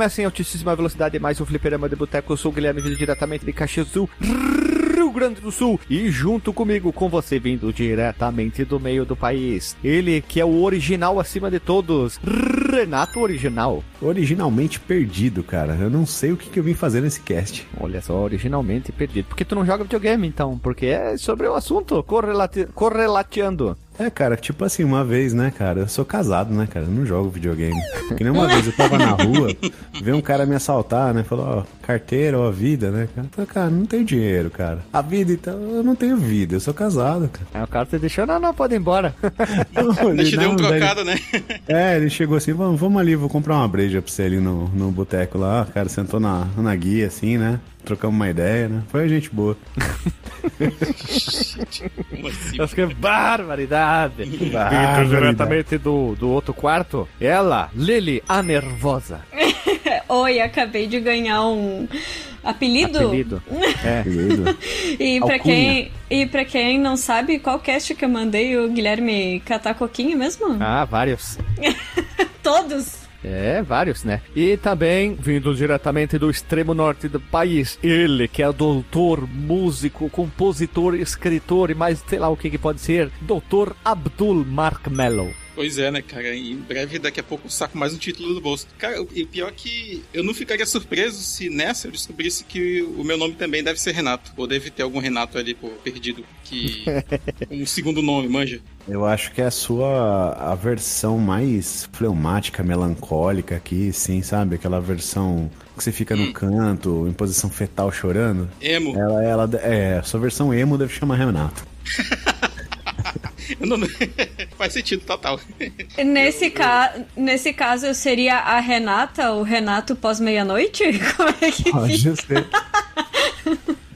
começa em altíssima velocidade mais um fliperama de boteco. Eu sou o Guilherme, vindo diretamente de Caxias do Sul, Rio Grande do Sul. E junto comigo, com você, vindo diretamente do meio do país. Ele que é o original acima de todos, Renato Original. Originalmente perdido, cara. Eu não sei o que, que eu vim fazer nesse cast. Olha só, originalmente perdido. Porque tu não joga videogame, então? Porque é sobre o assunto, correlati correlateando. É, cara, tipo assim, uma vez, né, cara? Eu sou casado, né, cara? Eu não jogo videogame. Que nem uma vez eu tava na rua, veio um cara me assaltar, né? Falou, ó, carteira ou a vida, né? Cara, eu falei, cara, não tenho dinheiro, cara. A vida, então, eu não tenho vida, eu sou casado, cara. Aí o cara te deixou, não, não, pode ir embora. Não, Ele te deu um daí- trocado, né? É, ele chegou assim, vamos, vamos ali, vou comprar uma breja pra você ali no, no boteco lá. O cara sentou na, na guia, assim, né? Trocamos uma ideia, né? Foi gente boa. Eu fiquei, barbaridade. Barbaridade. Vindo diretamente do, do outro quarto, ela, Lily, a nervosa. Oi, acabei de ganhar um apelido. Apelido. É. Querido. E pra Alcunha. quem e para quem não sabe, qual cast que eu mandei o Guilherme catar coquinho mesmo? Ah, vários. Todos. É, vários, né? E também, vindo diretamente do extremo norte do país, ele que é doutor, músico, compositor, escritor e mais sei lá o que que pode ser, doutor Abdul Mark Mello. Pois é, né, cara? Em breve, daqui a pouco, eu saco mais um título do bolso. Cara, o e pior é que eu não ficaria surpreso se nessa eu descobrisse que o meu nome também deve ser Renato. Ou deve ter algum Renato ali, pô, perdido. Que. um segundo nome, manja. Eu acho que é a sua a versão mais fleumática, melancólica aqui, sim, sabe? Aquela versão que você fica no canto, em posição fetal chorando. Emo. Ela, ela, é, a sua versão emo deve chamar Renato. Eu não- Faz sentido, total. Nesse, ca... Nesse caso, eu seria a Renata, o Renato pós-meia-noite? Como é que Pode fica? ser.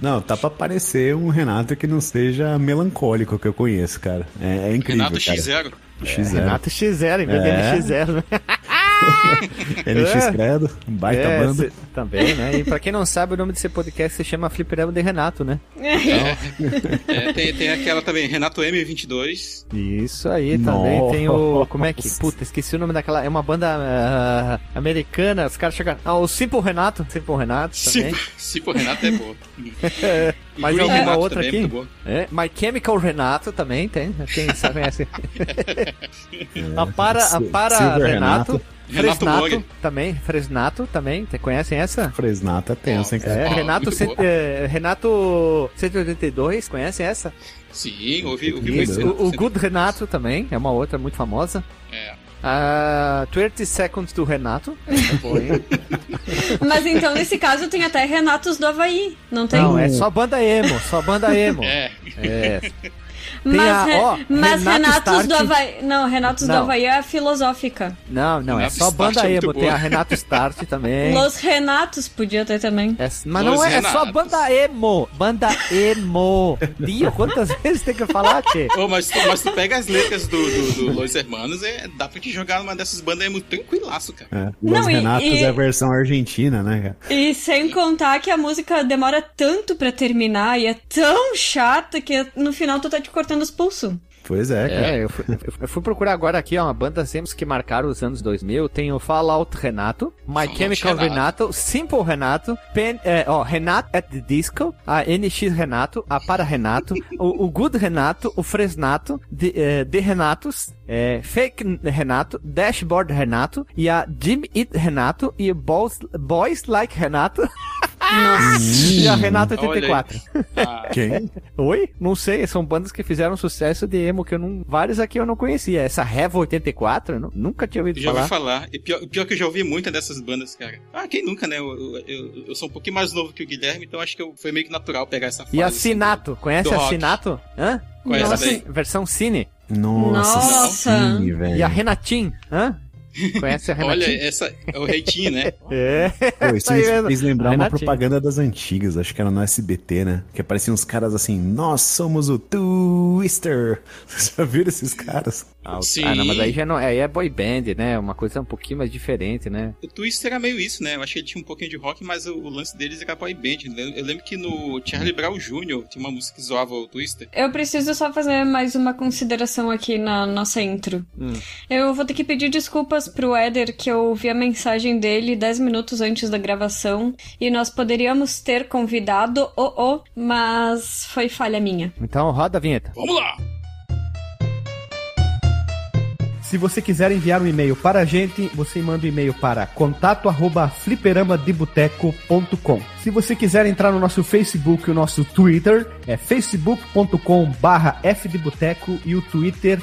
Não, tá pra parecer um Renato que não seja melancólico que eu conheço, cara. É, é incrível, Renato cara. X0. X0. Renato X0, em vez É. NX0, né? NX É. Credo, baita É, banda. cê- também, né? E pra quem não sabe, o nome desse podcast se chama Fliperama de Renato, né? É, tem, tem aquela também, Renato M22. Isso aí, também Nossa. tem o. Como é que. Puta, esqueci o nome daquela. É uma banda ah, americana. Os caras chegam. Ah, o Simple Renato. Simple Renato também. Se for Renato é boa. Mais Green alguma Renato outra é aqui? É, My Chemical Renato também tem. Quem sabe conhece? a para, a Sil- para Silver Renato. Renato. Renato Fresnato também. Fresnato também. Te conhecem essa? Fresnato é tenso, hein, cara? É, Renato, cent- é, Renato 182, conhecem essa? Sim, ouvi, ouvi muito. O, o Good Renato também, é uma outra muito famosa. É. A 30 Seconds do Renato. É? Mas então, nesse caso, tem até Renatos do Havaí, não tem? Não, é só banda emo, só banda emo. É. É. mas a- ó, mas Renato Renatos Start- do Havaí. Não, Renatos do Não. Havaí é a filosófica. Não, não, é Renato só Start banda é emo. Tem boa. a Renato Start também. Los Renatos podia ter também. É- mas não Los é, é só Renatos. banda emo. Banda emo. Dio, quantas vezes tem que falar, Tchê? Ô, mas, tu, mas tu pega as letras do, do, do Los Hermanos, é, dá pra te jogar numa dessas bandas é muito tranquilaço, cara. É. Los Não, Renatos e- é a versão argentina, né, cara? E sem contar que a música demora tanto pra terminar e é tão chata que no final tu tá te cortando os pulsos. Pois é, cara. É, eu fui, eu fui procurar agora aqui, ó, uma banda emos que marcaram os anos 2000. Tem o Fallout Renato, My Fallout Chemical Renato. Renato, Simple Renato, Pen, é, ó, Renato at the Disco, a NX Renato, a Para Renato, o, o Good Renato, o Fresnato, de, é, de Renatos, é, Fake Renato, Dashboard Renato, e a Jim It Renato, e Boys, Boys Like Renato, e a aí. 84. Ah, Quem? Oi? Não sei, são bandas que fizeram sucesso de emo que eu não. Vários aqui eu não conhecia. Essa Revo 84, eu nu- nunca tinha ouvido já ouvi falar. falar. E pior, pior que eu já ouvi muita dessas bandas, cara. Ah, quem nunca, né? Eu, eu, eu- sou um pouquinho mais novo que o Guilherme, então acho que eu, foi meio que natural pegar essa fase. E a assim, Sinato, conhece do a rock. Sinato? Hã? Essa Nossa. Versão Cine. Nossa, Nossa. sim, velho. E a Renatin, hã? Conhece a Renatin? Olha, essa é o reitinho, né? É. Pô, isso Tá aí me mesmo. fez lembrar uma Renatinha. propaganda das antigas, acho que era no SBT, né? Que apareciam uns caras assim, nós somos o Twister. Vocês já viram esses caras? Ah, o- Sim. ah, não, mas aí já não. Aí é boy band, né? Uma coisa um pouquinho mais diferente, né? O Twister era meio isso, né? Eu achei que tinha um pouquinho de rock, mas o, o lance deles era boy band. Eu eu lembro que no Charlie Brown Jr. tinha uma música que zoava o Twister. Eu preciso só fazer mais uma consideração aqui na nossa intro. Eu vou ter que pedir desculpas pro Éder, que eu ouvi a mensagem dele 10 minutos antes da gravação. E nós poderíamos ter convidado o O, mas foi falha minha. Então roda a vinheta. Vamos lá! Se você quiser enviar um e-mail para a gente, você manda um e-mail para contato@fliperamadeboteco.com. Se você quiser entrar no nosso Facebook e o nosso Twitter, é facebook.com/fdeboteco e o Twitter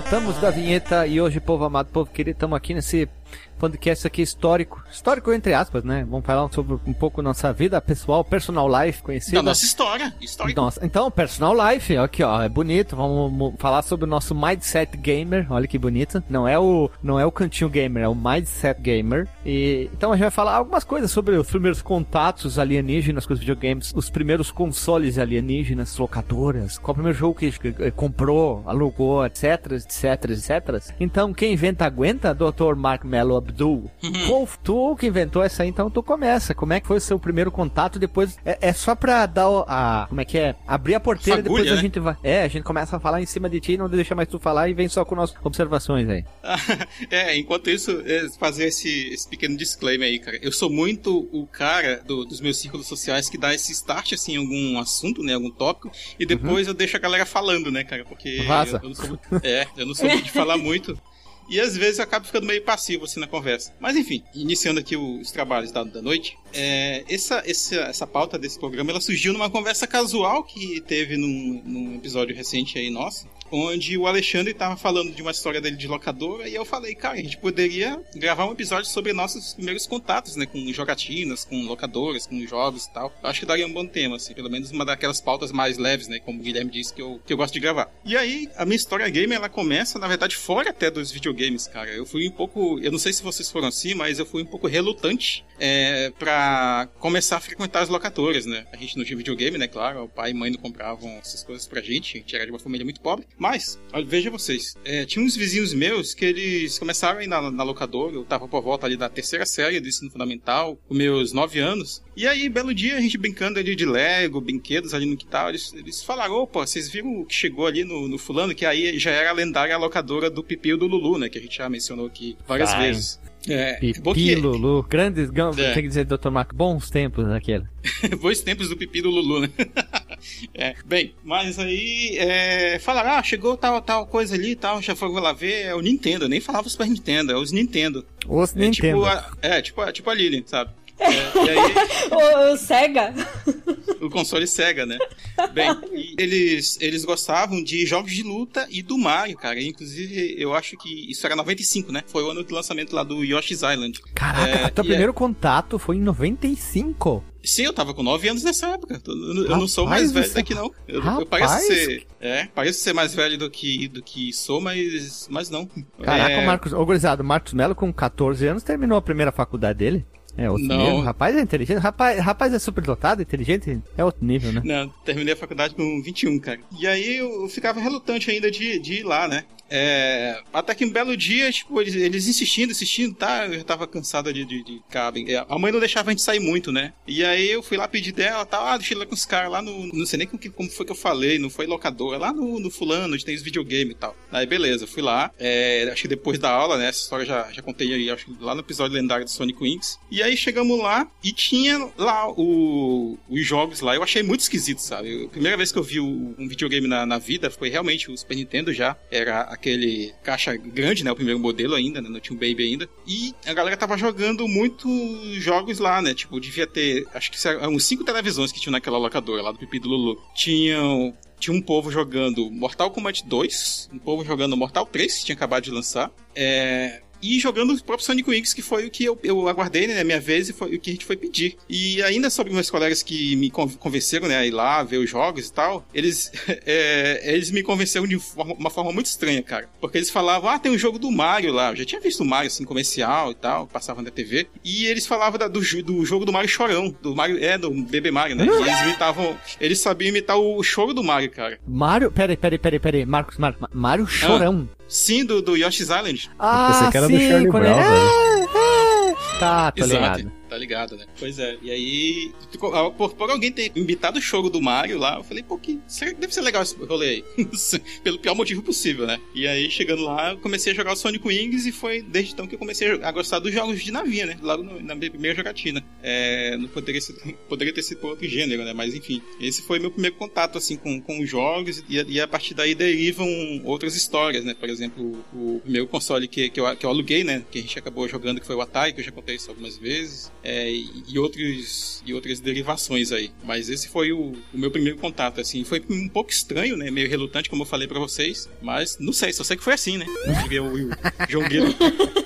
Voltamos da vinheta e hoje, povo amado, povo querido, estamos aqui nesse podcast aqui histórico. Histórico entre aspas, né? Vamos falar sobre um pouco nossa vida pessoal, personal life, conhecida. Da nossa história. História. Nossa, então, Personal Life, aqui ó, é bonito. Vamos mo- falar sobre o nosso Mindset Gamer. Olha que bonito. Não é o, não é o cantinho gamer, é o Mindset Gamer. E então a gente vai falar algumas coisas sobre os primeiros contatos alienígenas com os videogames, os primeiros consoles alienígenas, locadoras, qual o primeiro jogo que comprou, alugou, etc, etc, etc. Então, quem inventa aguenta, Dr. Mark Mello Abdul. Qual- tu que inventou essa aí, então tu começa. Como é que foi o seu primeiro contato? Depois é, é só pra dar a. Como é que é? Abrir a porteira e depois Fagulha, a né? gente vai. É, a gente começa a falar em cima de ti, não deixa mais tu falar e vem só com nossas observações aí. é, enquanto isso, é, fazer esse, esse pequeno disclaimer aí, cara. Eu sou muito o cara do- dos meus círculos sociais que dá esse start, assim, em algum assunto, né, algum tópico, e depois eu deixo a galera falando, né, cara, porque Vaza. Eu, eu não sou muito, é, eu não sou muito de falar muito. E às vezes eu acabo ficando meio passivo assim na conversa. Mas enfim, iniciando aqui os trabalhos da, da noite, é, essa, essa, essa pauta desse programa ela surgiu numa conversa casual que teve num, num episódio recente aí nosso, onde o Alexandre estava falando de uma história dele de locadora e eu falei, cara, a gente poderia gravar um episódio sobre nossos primeiros contatos, né, com jogatinas, com locadoras, com jogos e tal. Acho que daria um bom tema, assim, pelo menos uma daquelas pautas mais leves, né, como o Guilherme disse que eu, que eu gosto de gravar. E aí, a minha história gamer, ela começa, na verdade, fora até dos videogames, cara. Eu fui um pouco, eu não sei se vocês foram assim, mas eu fui um pouco relutante é, pra começar a frequentar as locadoras, né. A gente não tinha videogame, né, claro, o pai e mãe não compravam essas coisas pra gente, a gente era de uma família muito pobre. Mas, olha, veja vocês, é, tinha uns vizinhos meus que eles começaram a ir na, na locadora, eu tava por volta ali da terceira série do ensino fundamental, com meus nove anos. E aí, belo dia, a gente brincando ali de Lego, brinquedos ali no quintal, eles, eles falaram, opa, vocês viram o que chegou ali no, no fulano, que aí já era a lendária locadora do Pipi e do Lulu, né, que a gente já mencionou aqui várias Ai. vezes. É, que- Pipi, Lulu, grandes, É. tem que dizer, Dr. Marco, bons tempos naquele. Bons tempos do pipi do Lulu, né? É, bem, mas aí é, falaram, ah, chegou tal, tal coisa ali e tal, já foram lá ver, é o Nintendo, nem falava Super Nintendo, é os Nintendo. Os É Nintendo. tipo a, é, tipo, tipo a Lilian, sabe? É, e aí, O, o Sega? o console Sega, né? Bem, e eles, eles gostavam de jogos de luta e do Mario, cara. Inclusive, eu acho que isso era 95, né? Foi o ano do lançamento lá do Yoshi's Island. Caraca, É, o teu e primeiro contato foi em 95. Sim, eu tava com 9 anos nessa época. Eu não- eu não sou mais Rapaz, velho você- daqui, não. Eu, eu Rapaz. pareço ser. É, pareço ser mais velho do que, do que sou, mas, mas não. Caraca, é, o Marcos, ô o Marcos Melo com 14 anos terminou a primeira faculdade dele. É outro Não. nível. Rapaz é inteligente. Rapaz, rapaz é super dotado, inteligente. É outro nível, né? Não, terminei a faculdade com 21, cara. E aí eu ficava relutante ainda de, de ir lá, né? É, até que um belo dia, tipo, eles, eles insistindo, insistindo, tá? Eu já tava cansado de, de, de ficar bem- é, A mãe não deixava a gente sair muito, né? E aí eu fui lá pedir dela, tal, ah, deixa eu ir lá com os caras lá no. Não sei nem com que, como foi que eu falei, não foi locadora, lá no, no fulano, onde tem os videogames e tal. Aí beleza, fui lá. é, acho que depois da aula, né? Essa história já, já contei aí, acho que lá no episódio lendário do Sonic Wings. E aí aí chegamos lá e tinha lá o, os jogos lá. Eu achei muito esquisito, sabe? A primeira vez que eu vi um videogame na, na vida foi realmente o Super Nintendo já. Era aquele caixa grande, né? O primeiro modelo ainda, né? Não tinha um Baby ainda. E a galera tava jogando muitos jogos lá, né? Tipo, devia ter, acho que eram cinco televisões que tinham naquela locadora lá do Pipi do Lulu. Tinham tinha um povo jogando Mortal Kombat 2, um povo jogando Mortal 3, que tinha acabado de lançar. É, e jogando o próprio Sonic Wings, que foi o que eu, eu aguardei, né, minha vez, e foi o que a gente foi pedir. E ainda sobre meus colegas que me convenceram, né, a ir lá, ver os jogos e tal, eles, é, eles me convenceram de forma, uma forma muito estranha, cara. Porque eles falavam, ah, tem um jogo do Mario lá. Eu já tinha visto o Mario, assim, comercial e tal, passava na TV. E eles falavam da, do, do jogo do Mario Chorão, do Mario, é, do Bebê Mario, né? E eles imitavam, eles sabiam imitar o choro do Mario, cara. Mario, peraí, peraí, peraí, peraí, Marcos, Marcos, Mario Chorão. Ah. Sim, do, do Yoshi's Island. Ah, que era sim, do Charlie quando Brown, ele- velho. Ah, ah. Tá, tô Exato. ligado. Ligado, né? Pois é. E aí, ah, por, por alguém ter imitado o jogo do Mario lá, eu falei, pô, que deve ser legal esse rolê aí? Pelo pior motivo possível, né? E aí, chegando lá, eu comecei a jogar o Sonic Wings e foi desde então que eu comecei a gostar dos jogos de navinha, né? Logo no- na minha primeira jogatina. É, não poderia, ser, poderia ter sido por outro gênero, né? Mas enfim, esse foi meu primeiro contato, assim, com, com os jogos e, e a partir daí derivam outras histórias, né? Por exemplo, o primeiro console que, que, eu, que eu aluguei, né? Que a gente acabou jogando, que foi o Atari, que eu já contei isso algumas vezes. É, e, e outros, e outras derivações aí. Mas esse foi o, o meu primeiro contato, assim. Foi um pouco estranho, né? Meio relutante, como eu falei pra vocês. Mas não sei, só sei que foi assim, né? Diria o, o João Guido.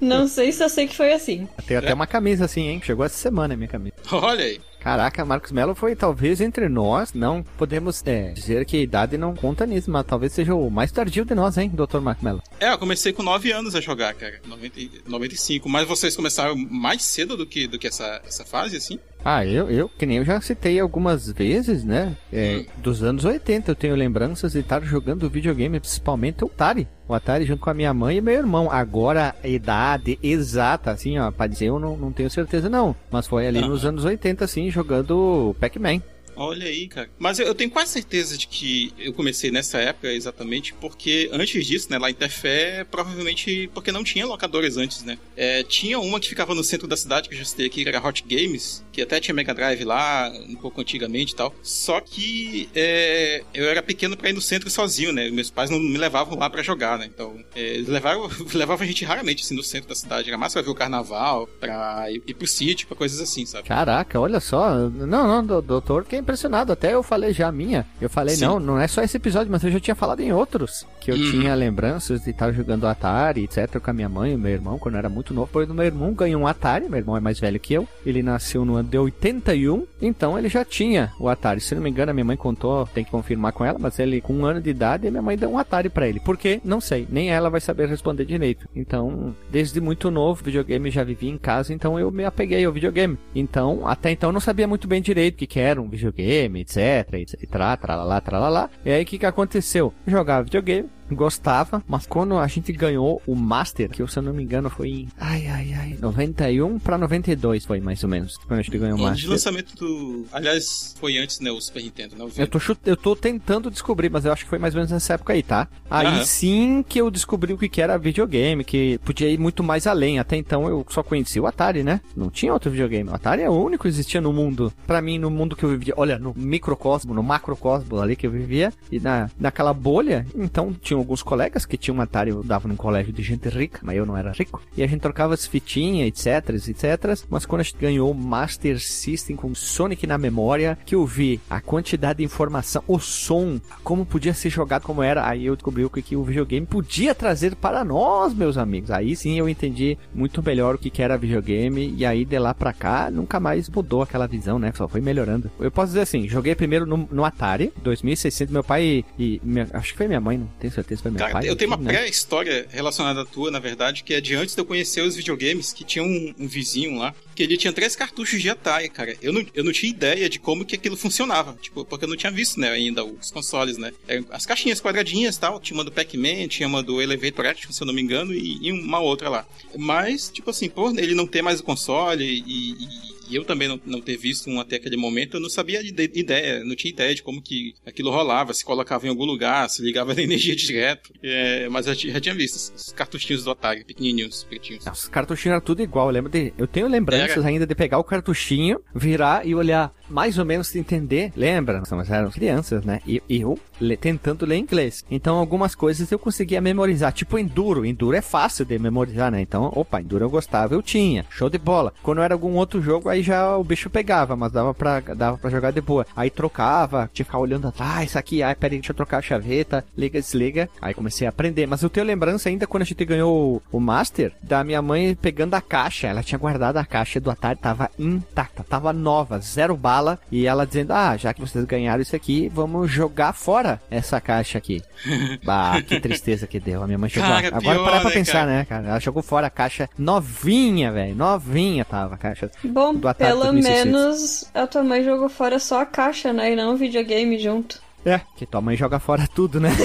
Não sei se eu sei que foi assim. Tem até uma camisa assim, hein? Chegou essa semana a minha camisa. Olha aí. Caraca, Marcos Mello foi talvez entre nós, não podemos é, dizer que a idade não conta nisso, mas talvez seja o mais tardio de nós, hein, Dr. Marcos Mello? É, eu comecei com 9 anos a jogar, cara. 90, e- 95. Mas vocês começaram mais cedo do que, do que essa, essa fase, assim? Ah, eu, eu, que nem eu já citei algumas vezes, né? É, dos anos 80 eu tenho lembranças de estar jogando videogame, principalmente o Atari. O Atari junto com a minha mãe e meu irmão. Agora, a idade exata, assim, ó, pra dizer eu não, não tenho certeza não. Mas foi ali Aham. nos anos 80, assim, jogando Pac-Man. Olha aí, cara. Mas eu, eu tenho quase certeza de que eu comecei nessa época exatamente porque antes disso, né, lá em Tefé, provavelmente porque não tinha locadoras antes, né? É, tinha uma que ficava no centro da cidade, que eu já citei aqui, que era Hot Games, que até tinha Mega Drive lá, um pouco antigamente e tal. Só que é, eu era pequeno pra ir no centro sozinho, né? Meus pais não me levavam lá pra jogar, né? Então, é, eles levavam, levavam a gente raramente assim no centro da cidade. Era mais pra ver o carnaval, pra ir, ir pro sítio, pra coisas assim, sabe? Caraca, olha só. Não, não, do- doutor, fiquei impressionado. Até eu falei já a minha. Eu falei, Sim. não, não é só esse episódio, mas eu já tinha falado em outros. Que eu Uhum. tinha lembranças de estar jogando Atari, etc, com a minha mãe e meu irmão, quando eu era muito novo. Pois meu irmão ganhou um Atari, meu irmão é mais velho que eu. Ele nasceu no ano de 81, então ele já tinha o Atari. Se não me engano, a minha mãe contou, tem que confirmar com ela, mas ele com um ano de idade, minha mãe deu um Atari pra ele. Por quê? Não sei. Nem ela vai saber responder direito. Então, desde muito novo, videogame já vivia em casa, então eu me apeguei ao videogame. Então, até então não sabia muito bem direito o que, que era um videogame, etc, etc, tralalá, tralalá. E aí o que, que aconteceu? Eu jogava videogame, gostava, mas quando a gente ganhou o Master, que eu, se eu não me engano foi em, ai, ai, ai, 91 pra 92 foi mais ou menos, quando a gente ganhou o O de Master. lançamento do. Aliás, foi antes, né? O Super Nintendo, né? Eu tô, chut- eu tô tentando descobrir, mas eu acho que foi mais ou menos nessa época aí, tá? Aí Aham. sim que eu descobri o que era videogame, que podia ir muito mais além. Até então eu só conhecia o Atari, né? Não tinha outro videogame. O Atari é o único que existia no mundo. Pra mim, no mundo que eu vivia, olha, no microcosmo, no macrocosmo ali que eu vivia, e na, naquela bolha, então tinha alguns colegas que tinham um Atari, eu dava num colégio de gente rica, mas eu não era rico. E a gente trocava as fitinhas, etc, etc. Mas quando a gente ganhou o Master System com Sonic na memória, que eu vi a quantidade de informação, o som, como podia ser jogado, como era, aí eu descobri o que, que o videogame podia trazer para nós, meus amigos. Aí sim eu entendi muito melhor o que, que era videogame, e aí de lá pra cá nunca mais mudou aquela visão, né? Só foi melhorando. Eu posso dizer assim, joguei primeiro no, no Atari, 2600, meu pai e, e minha- acho que foi minha mãe, não tenho certeza, Cara, pai. eu tenho uma né? pré-história relacionada à tua, na verdade, que é de antes de eu conhecer os videogames, que tinha um, um vizinho lá, que ele tinha três cartuchos de Atari, cara. Eu não, eu não tinha ideia de como que aquilo funcionava, tipo, porque eu não tinha visto, né, ainda os consoles, né. Eram as caixinhas quadradinhas e tal, tinha uma do Pac-Man, tinha uma do Elevator Action, se eu não me engano, e, e uma outra lá. Mas, tipo assim, por ele não ter mais o console e, e- e eu também não, não ter visto um até aquele momento, eu não sabia de, de, ideia, não tinha ideia de como que aquilo rolava, se colocava em algum lugar, se ligava na energia direto. É, mas eu já, já tinha visto os cartuchinhos do Atari, pequenininhos, pretinhos. Os cartuchinhos eram tudo igual, eu lembro de. Eu tenho lembranças Era. ainda de pegar o cartuchinho, virar e olhar, mais ou menos entender. Lembra? Nós eram crianças, né? E eu tentando ler inglês. Então algumas coisas eu conseguia memorizar, tipo Enduro. Enduro é fácil de memorizar, né? Então, opa, Enduro eu gostava, eu tinha. Show de bola. Quando era algum outro jogo, aí já o bicho pegava, mas dava pra, dava pra jogar de boa. Aí trocava, tinha que ficar olhando atrás, ah, isso aqui, ai, peraí, deixa eu trocar a chaveta, liga, desliga. Aí comecei a aprender. Mas eu tenho lembrança ainda quando a gente ganhou o, o Master, da minha mãe pegando a caixa. Ela tinha guardado a caixa do Atari, tava intacta, tava nova, zero bala. E ela dizendo, ah, já que vocês ganharam isso aqui, vamos jogar fora essa caixa aqui. bah, que tristeza que deu. A minha mãe chegou. Cara, Agora parar pra né, pensar, cara? né, cara? Ela jogou fora a caixa novinha, velho. Novinha tava a caixa. Bom, do pelo menos a tua mãe jogou fora só a caixa, né? E não o videogame junto. É, que tua mãe joga fora tudo, né?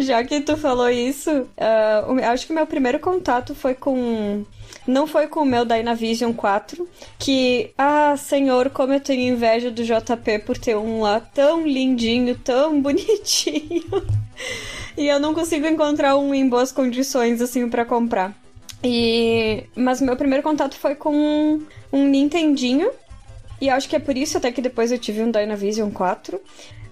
Já que tu falou isso, uh, acho que o meu primeiro contato foi com não foi com o meu Dynavision 4, que, ah, senhor, como eu tenho inveja do JP por ter um lá tão lindinho, tão bonitinho. e eu não consigo encontrar um em boas condições, assim, para comprar. E... Mas meu primeiro contato foi com um, um Nintendinho. E acho que é por isso até que depois eu tive um Dynavision 4.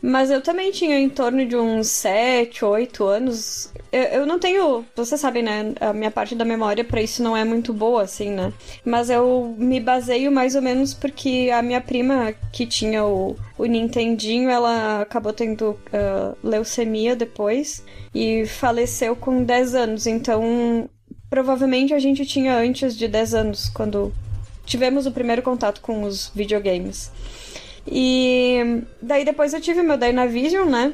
Mas eu também tinha em torno de uns 7, 8 anos. Eu, eu não tenho. Você sabe, né? A minha parte da memória para isso não é muito boa, assim, né? Mas eu me baseio mais ou menos porque a minha prima, que tinha o, o Nintendinho, ela acabou tendo uh, leucemia depois e faleceu com 10 anos. Então, provavelmente a gente tinha antes de 10 anos quando tivemos o primeiro contato com os videogames. E daí depois eu tive meu Dynavision, né?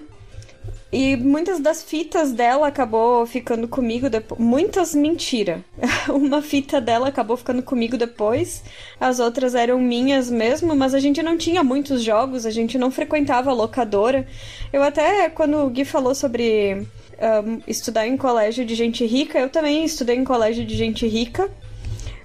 E muitas das fitas dela acabou ficando comigo depois. Muitas mentira. Uma fita dela acabou ficando comigo depois. As outras eram minhas mesmo, mas a gente não tinha muitos jogos, a gente não frequentava a locadora. Eu até, quando o Gui falou sobre um, estudar em colégio de gente rica, eu também estudei em colégio de gente rica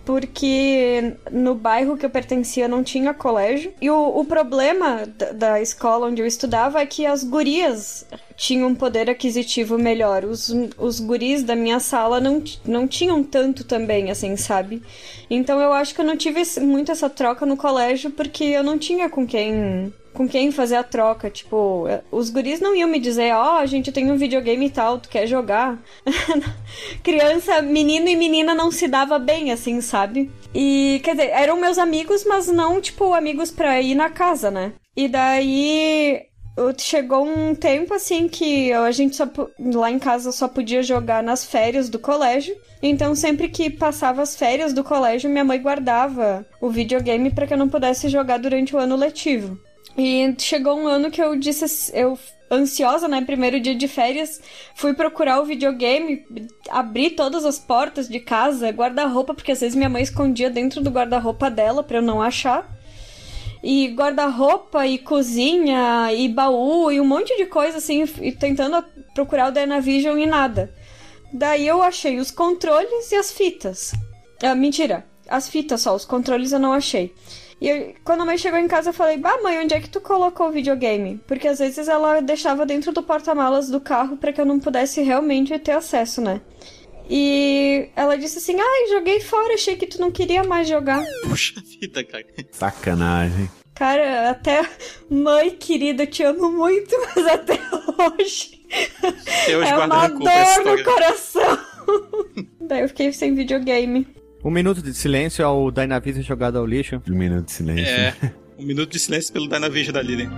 porque no bairro que eu pertencia não tinha colégio. E o, o problema da, escola onde eu estudava é que as gurias tinham um poder aquisitivo melhor. Os, os guris da minha sala não, não tinham tanto também, assim, sabe? Então eu acho que eu não tive muito essa troca no colégio porque eu não tinha com quem com quem fazer a troca. Tipo, os guris não iam me dizer, ó, oh, a gente tem um videogame e tal, tu quer jogar? Criança, menino e menina não se dava bem, assim, sabe? E, quer dizer, eram meus amigos, mas não, tipo, amigos pra ir na casa, né? E daí chegou um tempo assim que a gente só lá em casa só podia jogar nas férias do colégio. Então sempre que passava as férias do colégio, minha mãe guardava o videogame para que eu não pudesse jogar durante o ano letivo. E chegou um ano que eu disse, eu ansiosa, né? Primeiro dia de férias, fui procurar o videogame, abri todas as portas de casa, guarda-roupa, porque às vezes minha mãe escondia dentro do guarda-roupa dela para eu não achar. E guarda-roupa, e cozinha, e baú, e um monte de coisa assim, e tentando procurar o Dynavision e nada. Daí eu achei os controles e as fitas. Ah, mentira, as fitas só, os controles eu não achei. E eu, quando a mãe chegou em casa, eu falei: Bah, mãe, onde é que tu colocou o videogame? Porque às vezes ela deixava dentro do porta-malas do carro para que eu não pudesse realmente ter acesso, né? E ela disse assim: Ai, joguei fora, achei que tu não queria mais jogar. Puxa vida, cara. Sacanagem. Cara, até. Mãe querida, te amo muito, mas até hoje. Eu é uma dor no coração. Daí eu fiquei sem videogame. Um minuto de silêncio ao Dynavision jogado ao lixo. Um minuto de silêncio. É, um minuto de silêncio pelo Dynavision da Lilian.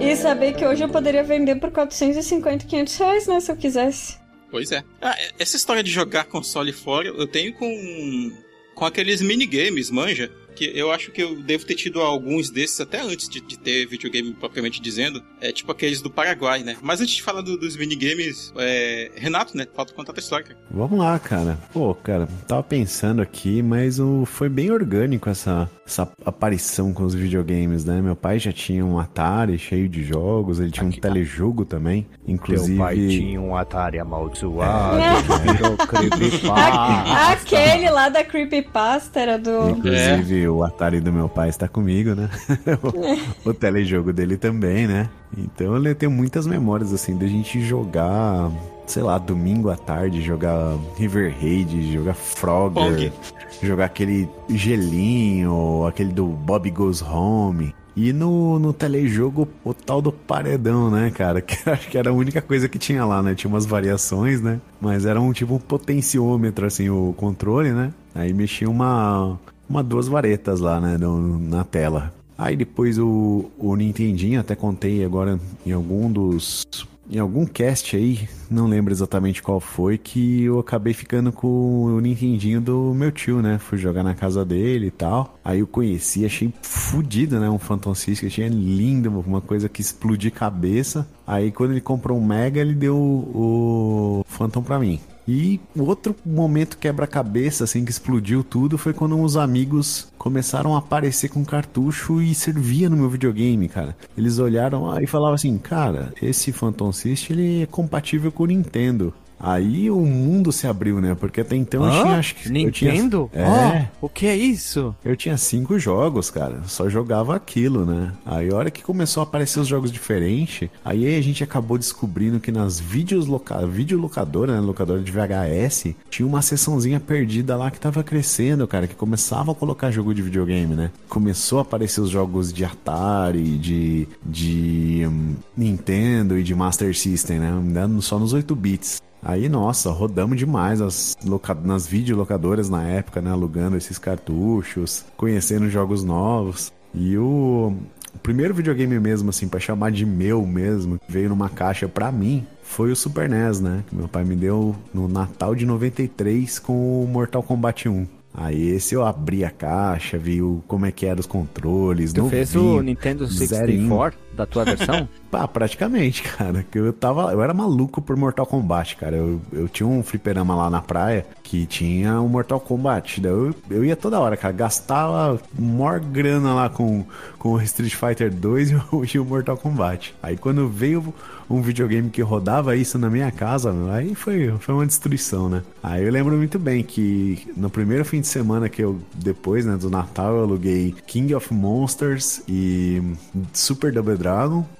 E saber que hoje eu poderia vender por 450, 500 reais, né? Se eu quisesse. Pois é. Ah, essa história de jogar console fora, eu tenho com com aqueles minigames, manja? Que eu acho que eu devo ter tido alguns desses até antes de, de ter videogame propriamente dizendo. É tipo aqueles do Paraguai, né? Mas antes de falar do, dos minigames, é, Renato, né? Falta contar a história, cara. Vamos lá, cara. Pô, cara, tava pensando aqui, mas o, foi bem orgânico essa, essa aparição com os videogames, né? Meu pai já tinha um Atari cheio de jogos, ele tinha Aqui, um telejogo também. Inclusive. Meu pai tinha um Atari amaldiçoado, virou creepypasta. Aquele lá da Creepypasta era do. Inclusive, o Atari do meu pai está comigo, né? o, o telejogo dele também, né? Então eu tenho muitas memórias, assim, da gente jogar, sei lá, domingo à tarde, jogar River Raid, jogar Frogger, Pong. jogar aquele gelinho, aquele do Bob Goes Home. E no, no telejogo, o tal do paredão, né, cara? Que acho que era a única coisa que tinha lá, né? Tinha umas variações, né? Mas era um tipo um potenciômetro, assim, o controle, né? Aí mexia uma, uma duas varetas lá, né, no- na tela. Aí depois o, o Nintendinho, até contei agora em algum dos. Em algum cast aí, não lembro exatamente qual foi, que eu acabei ficando com o Nintendinho do meu tio, né? Fui jogar na casa dele e tal. Aí eu conheci, achei fudido, né? Um Phantom System, achei lindo, uma coisa que explodir cabeça. Aí quando ele comprou um Mega, ele deu o Phantom pra mim. E outro momento quebra-cabeça, assim, que explodiu tudo foi quando uns amigos começaram a aparecer com cartucho e servia no meu videogame, cara. Eles olharam lá e falavam assim, cara, esse Phantom System ele é compatível com o Nintendo. Aí o mundo se abriu, né? Porque até então eu Hã? tinha, acho que. eu tinha- Nintendo? É. Ó, o que é isso? Eu tinha cinco jogos, cara. Só jogava aquilo, né? Aí a hora que começou a aparecer os jogos diferentes, aí a gente acabou descobrindo que nas vídeos loca... videolocadora, né? Locadora de VHS, tinha uma seçãozinha perdida lá que tava crescendo, cara, que começava a colocar jogo de videogame, né? Começou a aparecer os jogos de Atari, de, de hum, Nintendo e de Master System, né? Só nos 8 bits. Aí, nossa, rodamos demais as loca... nas videolocadoras na época, né? Alugando esses cartuchos, conhecendo jogos novos. E o... o primeiro videogame mesmo, assim, pra chamar de meu mesmo, que veio numa caixa pra mim, foi o Super NES, né? Que meu pai me deu no Natal de 93 com o Mortal Kombat 1. Aí esse eu abri a caixa, vi o- como é que eram os controles. Tu fez o novinho, Nintendo zerinho. 64 da tua versão? Pá, praticamente, cara. Que eu tava. Eu era maluco por Mortal Kombat, cara. Eu, eu tinha um fliperama lá na praia que tinha o Mortal Kombat. Eu, eu ia toda hora, cara. Gastava maior grana lá com, com o Street Fighter 2 e o, e o Mortal Kombat. Aí quando veio um videogame que rodava isso na minha casa, aí foi, foi uma destruição, né? Aí eu lembro muito bem que no primeiro fim de semana que eu, depois, né, do Natal, eu aluguei King of Monsters e Super Double Dragon.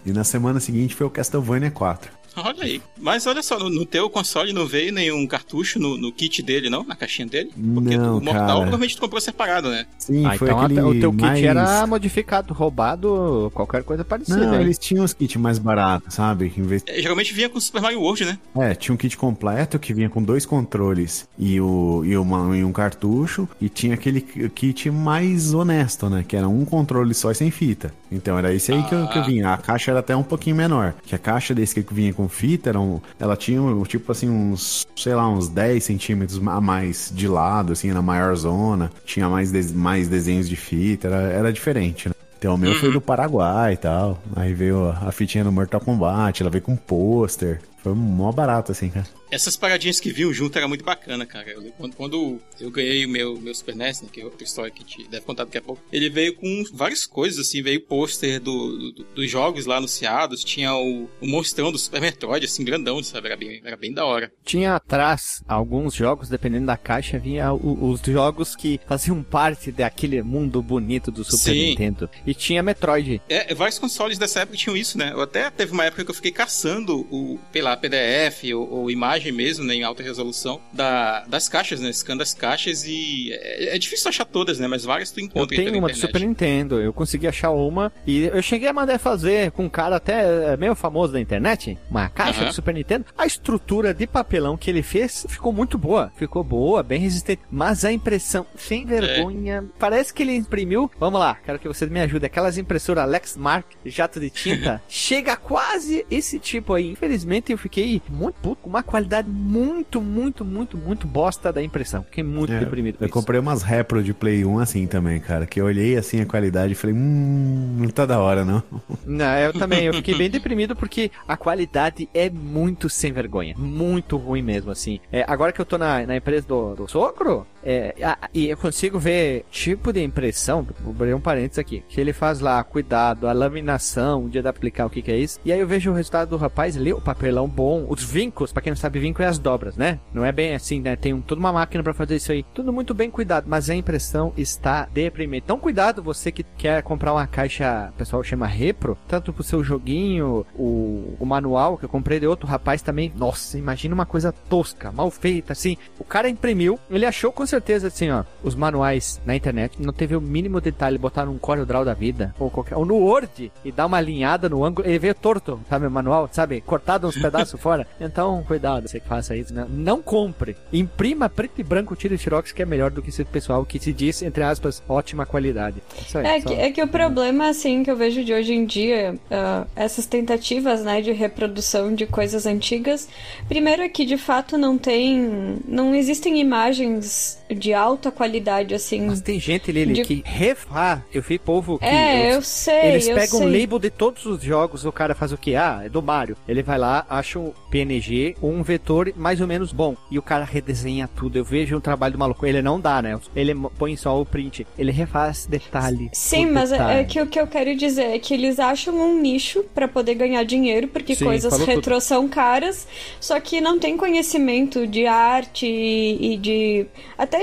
E na semana seguinte foi o Castlevania 4. Olha aí. Mas olha só, no, no teu console não veio nenhum cartucho no, no kit dele, não? Na caixinha dele? Porque Não, o Mortal cara. provavelmente tu comprou separado, né? Sim, ah, foi então aquele o teu kit mais... era modificado, roubado, qualquer coisa parecida. Não, hein? eles tinham os kits mais baratos, sabe? Em vez... É, geralmente vinha com o Super Mario World, né? É, tinha um kit completo que vinha com dois controles e, o, e, uma, e um cartucho. E tinha aquele kit mais honesto, né? Que era um controle só e sem fita. Então era esse aí que, eu, que eu vinha. A caixa era até um pouquinho menor. Que a caixa desse que vinha com fita era um, ela tinha um, tipo assim uns, sei lá, uns 10 centímetros a mais de lado, assim, na maior zona. Tinha mais, des- mais desenhos de fita, era, era diferente, né? Então o meu foi do Paraguai e tal. Aí veio a fitinha do Mortal Kombat, ela veio com um pôster. Foi mó barato, assim, cara. Essas paradinhas que vinham junto era muito bacana, cara. Eu, quando, quando eu ganhei o meu, meu Super NES, né, que é outra história que a gente deve contar daqui a pouco, ele veio com várias coisas, assim, veio pôster do, do- dos jogos lá anunciados, tinha o, o monstrão do Super Metroid, assim, grandão, sabe? Era bem, era bem da hora. Tinha atrás alguns jogos, dependendo da caixa, vinha o- os jogos que faziam parte daquele mundo bonito do Super Sim. Nintendo. E tinha Metroid. É, vários consoles dessa época tinham isso, né? Eu até teve uma época que eu fiquei caçando o, pela PDF ou, ou imagem mesmo, né, em alta resolução, da, das caixas, né? Scan das caixas e é, é difícil achar todas, né? Mas várias tu Eu encontra aí tenho uma do. Super Nintendo, eu consegui achar uma e eu cheguei a mandar fazer com um cara até é, meio famoso da internet, uma caixa Aham. do Super Nintendo. A estrutura de papelão que ele fez ficou muito boa, ficou boa, bem resistente, mas a impressão sem vergonha, parece que ele imprimiu. Vamos lá, quero que você me ajude. Aquelas impressoras Lexmark, jato de tinta, chega quase esse tipo aí. Infelizmente eu fiquei muito puto, com uma qualidade muito, muito, muito, muito bosta da impressão. Fiquei muito É, deprimido eu isso. comprei umas repro de Play 1 assim também, cara. Que eu olhei assim a qualidade e falei, hum, não tá da hora, não. Não, eu também, eu fiquei bem deprimido porque a qualidade é muito sem vergonha. Muito ruim mesmo, assim. É, agora que eu tô na, na empresa do, do sogro, é, a- e eu consigo ver tipo de impressão, vou abrir um parênteses aqui, que ele faz lá, cuidado, a laminação, o dia de aplicar o que que é isso. E aí eu vejo o resultado do rapaz ali, o papelão bom, os vincos, pra quem não sabe, vinco é as dobras, né? Não é bem assim, né? Tem um, toda uma máquina pra fazer isso aí. Tudo muito bem cuidado, mas a impressão está deprimente. Então cuidado você que quer comprar uma caixa, o pessoal chama repro, tanto pro seu joguinho, o, o manual que eu comprei de outro rapaz também. Nossa, imagina uma coisa tosca, mal feita, assim. O cara imprimiu, ele achou com certeza assim, ó, os manuais na internet, não teve o mínimo detalhe, botar num CorelDRAW da vida, ou qualquer, ou no Word, e dar uma alinhada no ângulo, ele veio torto, sabe, o manual, sabe, cortado uns pedaços fora. Então, cuidado, você que faça isso, né? Não compre. Imprima preto e branco, tira xerox, que é melhor do que esse pessoal que se diz, entre aspas, ótima qualidade. Isso aí, É só- que, é que o problema, assim, que eu vejo de hoje em dia, ah, essas tentativas, né, de reprodução de coisas antigas, primeiro é que de fato não tem. Não existem imagens de alta qualidade, assim. Mas tem gente, Lili, De- que refaz. Eu vi povo que. É, eu sei, Eles pegam o label de todos os jogos, o cara faz o quê? Ah, é do Mario. Ele vai lá, acha um PNG, um vetor mais ou menos bom. E o cara redesenha tudo. Eu vejo um trabalho do maluco. Ele não dá, né? Ele põe só o print. Ele refaz detalhe. Sim, mas é, detalhe. é que o que eu quero dizer é que eles acham um nicho pra poder ganhar dinheiro, porque Sim, coisas falou retrô são caras, só que não tem conhecimento de arte e, e de. Até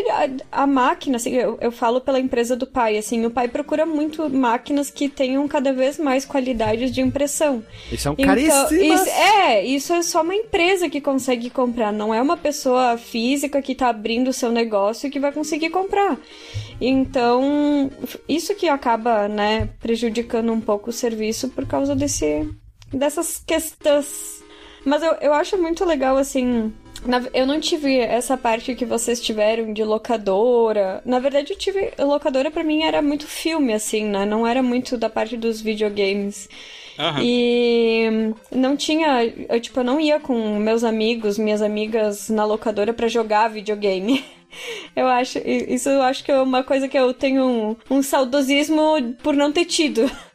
a, a máquina, assim, eu, eu falo pela empresa do pai, assim, o pai procura muito máquinas que tenham cada vez mais qualidades de impressão. Eles são Então, caríssimas. isso, é, isso é só uma empresa que consegue comprar, não é uma pessoa física que tá abrindo o seu negócio que vai conseguir comprar. Então, isso que acaba, né, prejudicando um pouco o serviço por causa desse, dessas questões. Mas eu, eu acho muito legal, assim. Na- eu não tive essa parte que vocês tiveram de locadora. Na verdade, eu tive. Locadora pra mim era muito filme, assim, né? Não era muito da parte dos videogames. Aham. E não tinha. Eu, tipo, eu não ia com meus amigos, minhas amigas na locadora pra jogar videogame. Eu acho. Isso eu acho que é uma coisa que eu tenho um, um saudosismo por não ter tido.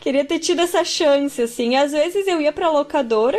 Queria ter tido essa chance, assim. Às vezes eu ia pra locadora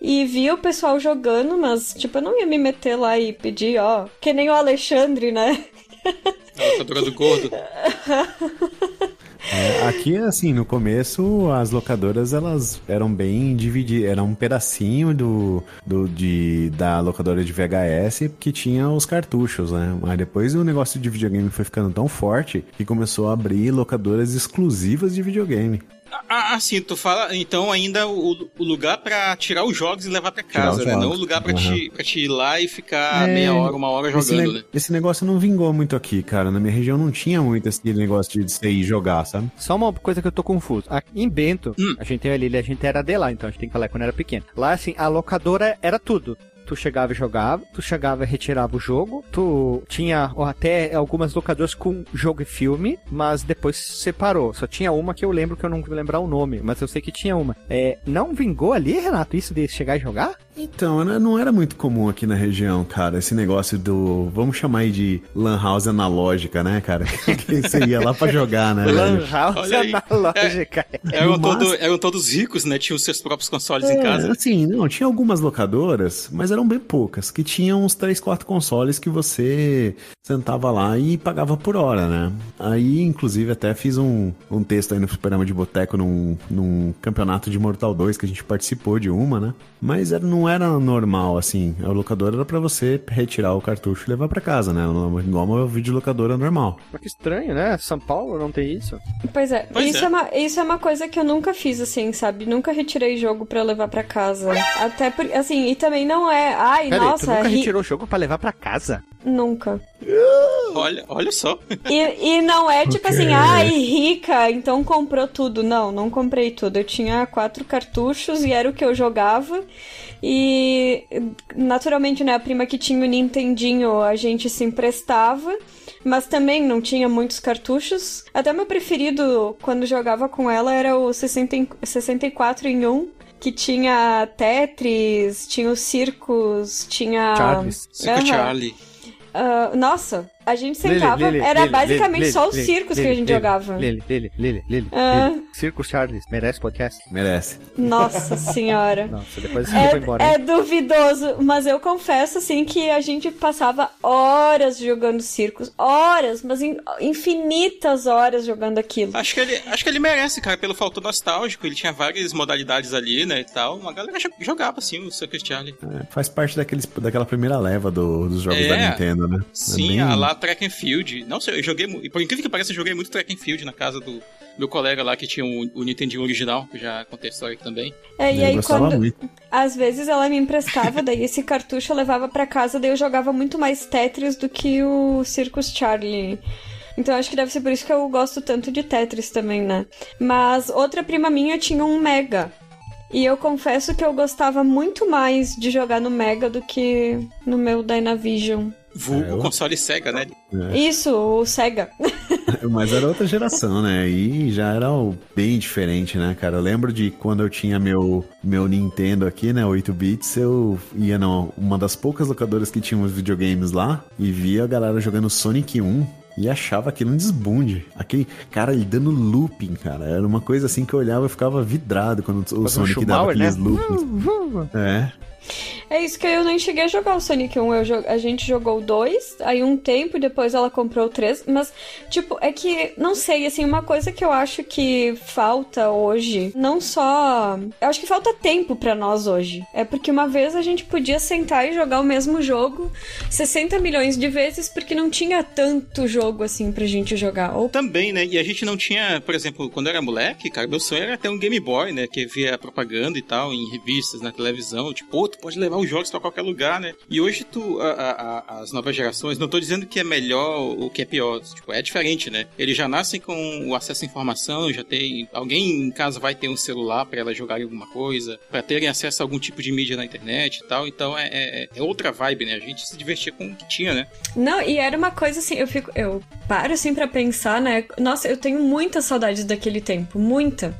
e via o pessoal jogando, mas, tipo, eu não ia me meter lá e pedir, ó. Que nem o Alexandre, né? A locadora do gordo. É, aqui, assim, no começo, as locadoras, elas eram bem divididas. Era um pedacinho do, do, de, da locadora de VHS que tinha os cartuchos, né? Mas depois o negócio de videogame foi ficando tão forte que começou a abrir locadoras exclusivas de videogame. Ah, assim, tu fala, então, ainda o, o lugar pra tirar os jogos e levar pra Tirar casa, né? Não o lugar pra, Aham. te, pra te ir lá e ficar É, meia hora, uma hora Esse, jogando, ne- né? esse negócio não vingou muito aqui, cara. Na minha região não tinha muito esse negócio de você ir jogar, sabe? Só uma coisa que eu tô confuso. Aqui em Bento, Hum. a gente é ali, a gente era de lá, então a gente tem que falar quando era pequeno. Lá, assim, a locadora era tudo. Tu chegava e jogava, tu chegava e retirava o jogo, tu tinha ó, até algumas locadoras com jogo e filme, mas depois separou. Só tinha uma que eu lembro que eu não vou lembrar o nome, mas eu sei que tinha uma. É, não vingou ali, Renato, isso de chegar e jogar? Então, né, não era muito comum aqui na região, cara, esse negócio do. Vamos chamar aí de Lan House analógica, né, cara? Que você ia lá pra jogar, né? Lan? House Olha aí. analógica. Eram, no todo- eram todos ricos, né? Tinham os seus próprios consoles em É, casa. assim, não, tinha algumas locadoras, mas eram bem poucas, que tinham uns 3, 4 consoles que você sentava lá e pagava por hora, né? Aí, inclusive, até fiz um, um texto aí no Superama de Boteco num, num campeonato de Mortal 2 que a gente participou de uma, né? Mas era, não era normal, assim. A locadora era pra você retirar o cartucho e levar pra casa, né? Igual uma videolocadora normal. Mas que estranho, né? São Paulo não tem isso. Pois é, Pois isso é. é. uma, isso é uma coisa que eu nunca fiz, assim, sabe? Nunca retirei jogo pra levar pra casa. Até porque, assim, e também não é. Ai, Pera aí, tu nossa, nunca ri- retirou o jogo pra levar pra casa? Nunca. Olha, olha só. E, e não é tipo Ok. assim, ai, rica, então comprou tudo. Não, não comprei tudo. Eu tinha quatro cartuchos e era o que eu jogava. E naturalmente, né, a prima que tinha o Nintendinho, a gente se emprestava. Mas também não tinha muitos cartuchos. Até meu preferido quando jogava com ela era o 60, e- 64 em 1. que tinha Tetris, tinha os circos, tinha. Charles. Circo Aham. Charlie. Ah, nossa, a gente sentava, Lili, Lili, era Lili, basicamente Lili, só os Lili, circos que a gente Lili, jogava. Lili, Lili, Lili, Lili, Ah. Lili. Circo Charles, merece podcast? Merece. Nossa senhora. Nossa, depois você foi embora. É, hein? é duvidoso, mas eu confesso assim que a gente passava horas jogando circos, horas, mas in- infinitas horas jogando aquilo. Acho que, ele, acho que ele merece, cara, pelo fator nostálgico. Ele tinha várias modalidades ali, né, e tal. Uma galera jo- jogava, assim, o Circo Charlie. É, faz parte daqueles, daquela primeira leva do- dos jogos É. da Nintendo, né? É Sim, bem- a lá Track and Field. Nossa, eu joguei, por incrível que pareça, eu joguei muito Track and Field na casa do meu colega lá que tinha o, o Nintendo original, que eu já contei a história aqui também. É, e eu aí quando muito. às vezes ela me emprestava, daí esse cartucho eu levava pra casa, daí eu jogava muito mais Tetris do que o Circus Charlie. Então acho que deve ser por isso que eu gosto tanto de Tetris também, né? Mas outra prima minha tinha um Mega. E eu confesso que eu gostava muito mais de jogar no Mega do que no meu Dynavision. Vulgo É, eu- console Sega, né? Isso, o Sega. Mas era outra geração, né? E já era o- bem diferente, né, cara? Eu lembro de quando eu tinha meu, meu Nintendo aqui, né, 8 bits, eu ia numa das poucas locadoras que tinha os videogames lá e via a galera jogando Sonic 1 e achava aquilo um desbunde. Aquele cara ele dando looping, cara. Era uma coisa assim que eu olhava e ficava vidrado quando o um Sonic dava Schumauer, né? aqueles loopings. É. É isso que eu nem cheguei a jogar o Sonic 1. Eu a gente jogou 2, aí um tempo, depois ela comprou 3. Mas, tipo, é que, não sei, assim, uma coisa que eu acho que falta hoje, não só. Eu acho que falta tempo pra nós hoje. É porque uma vez a gente podia sentar e jogar o mesmo jogo 60 milhões de vezes, porque não tinha tanto jogo assim pra gente jogar. Ou Também, né? E a gente não tinha, por exemplo, quando eu era moleque, cara, meu sonho era ter um Game Boy, né? Que via propaganda e tal, em revistas, na televisão. Tipo, pô, tu pode levar os jogos pra qualquer lugar, né? E hoje tu, a- a- as novas gerações, não tô dizendo que é melhor ou que é pior. Tipo, é diferente, né? Eles já nascem com o acesso à informação, já tem. Alguém em casa vai ter um celular pra elas jogarem alguma coisa, pra terem acesso a algum tipo de mídia na internet e tal. Então é, é- é outra vibe, né? A gente se divertia com o que tinha, né? Não, e era uma coisa assim, eu fico. Eu paro assim pra pensar, né? Nossa, eu tenho muita saudade daquele tempo, muita.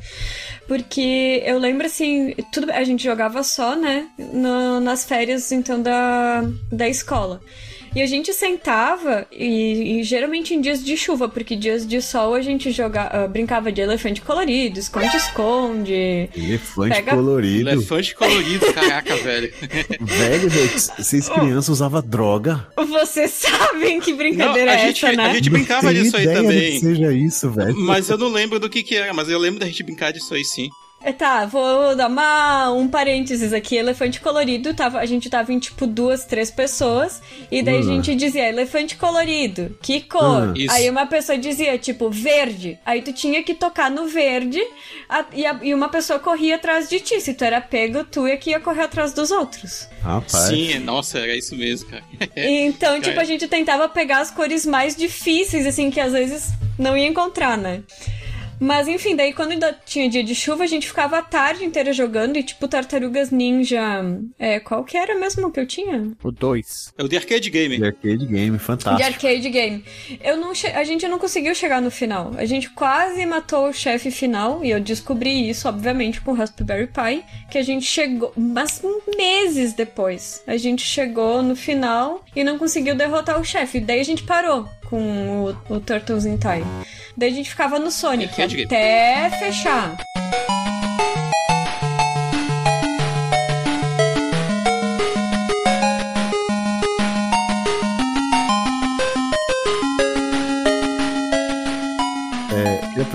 Porque eu lembro assim, tudo a gente jogava só, né? no- nas férias, então, da, da escola. E a gente sentava, e, e geralmente em dias de chuva, porque dias de sol a gente jogava, brincava de elefante colorido, esconde-esconde. Elefante Pega- colorido. Elefante colorido, caraca, velho. Velho, velho, vocês crianças usavam droga. Vocês sabem que brincadeira Não, a é gente- essa, né? a gente brincava disso aí também. que seja isso, velho. Mas eu não lembro do que que era, mas eu lembro da gente brincar disso aí sim. É, Tá, vou dar uma, um parênteses aqui. Elefante colorido, tava, a gente tava em tipo duas, três pessoas. E daí a Hum. gente dizia, elefante colorido, que cor? Hum. Aí uma pessoa dizia, tipo, verde. Aí tu tinha que tocar no verde a- e, a- e uma pessoa corria atrás de ti. Se tu era pego, tu é que ia correr atrás dos outros. Rapaz. Sim, nossa, era isso mesmo, cara. Então, tipo, Cara. a gente tentava pegar as cores mais difíceis, assim, que às vezes não ia encontrar, né? Mas enfim, daí quando ainda tinha dia de chuva, a gente ficava a tarde inteira jogando e tipo Tartarugas Ninja. É, qual que era mesmo que eu tinha? O 2. É o de arcade game. De arcade game, De fantástico. arcade game. Eu não che- A gente não conseguiu chegar no final. A gente quase matou o chefe final, e eu descobri isso, obviamente, com o Raspberry Pi, que a gente chegou. Mas meses depois. A gente chegou no final e não conseguiu derrotar o chefe. Daí a gente parou com o, o Turtles in Time. Daí a gente ficava no Sonic game. até fechar.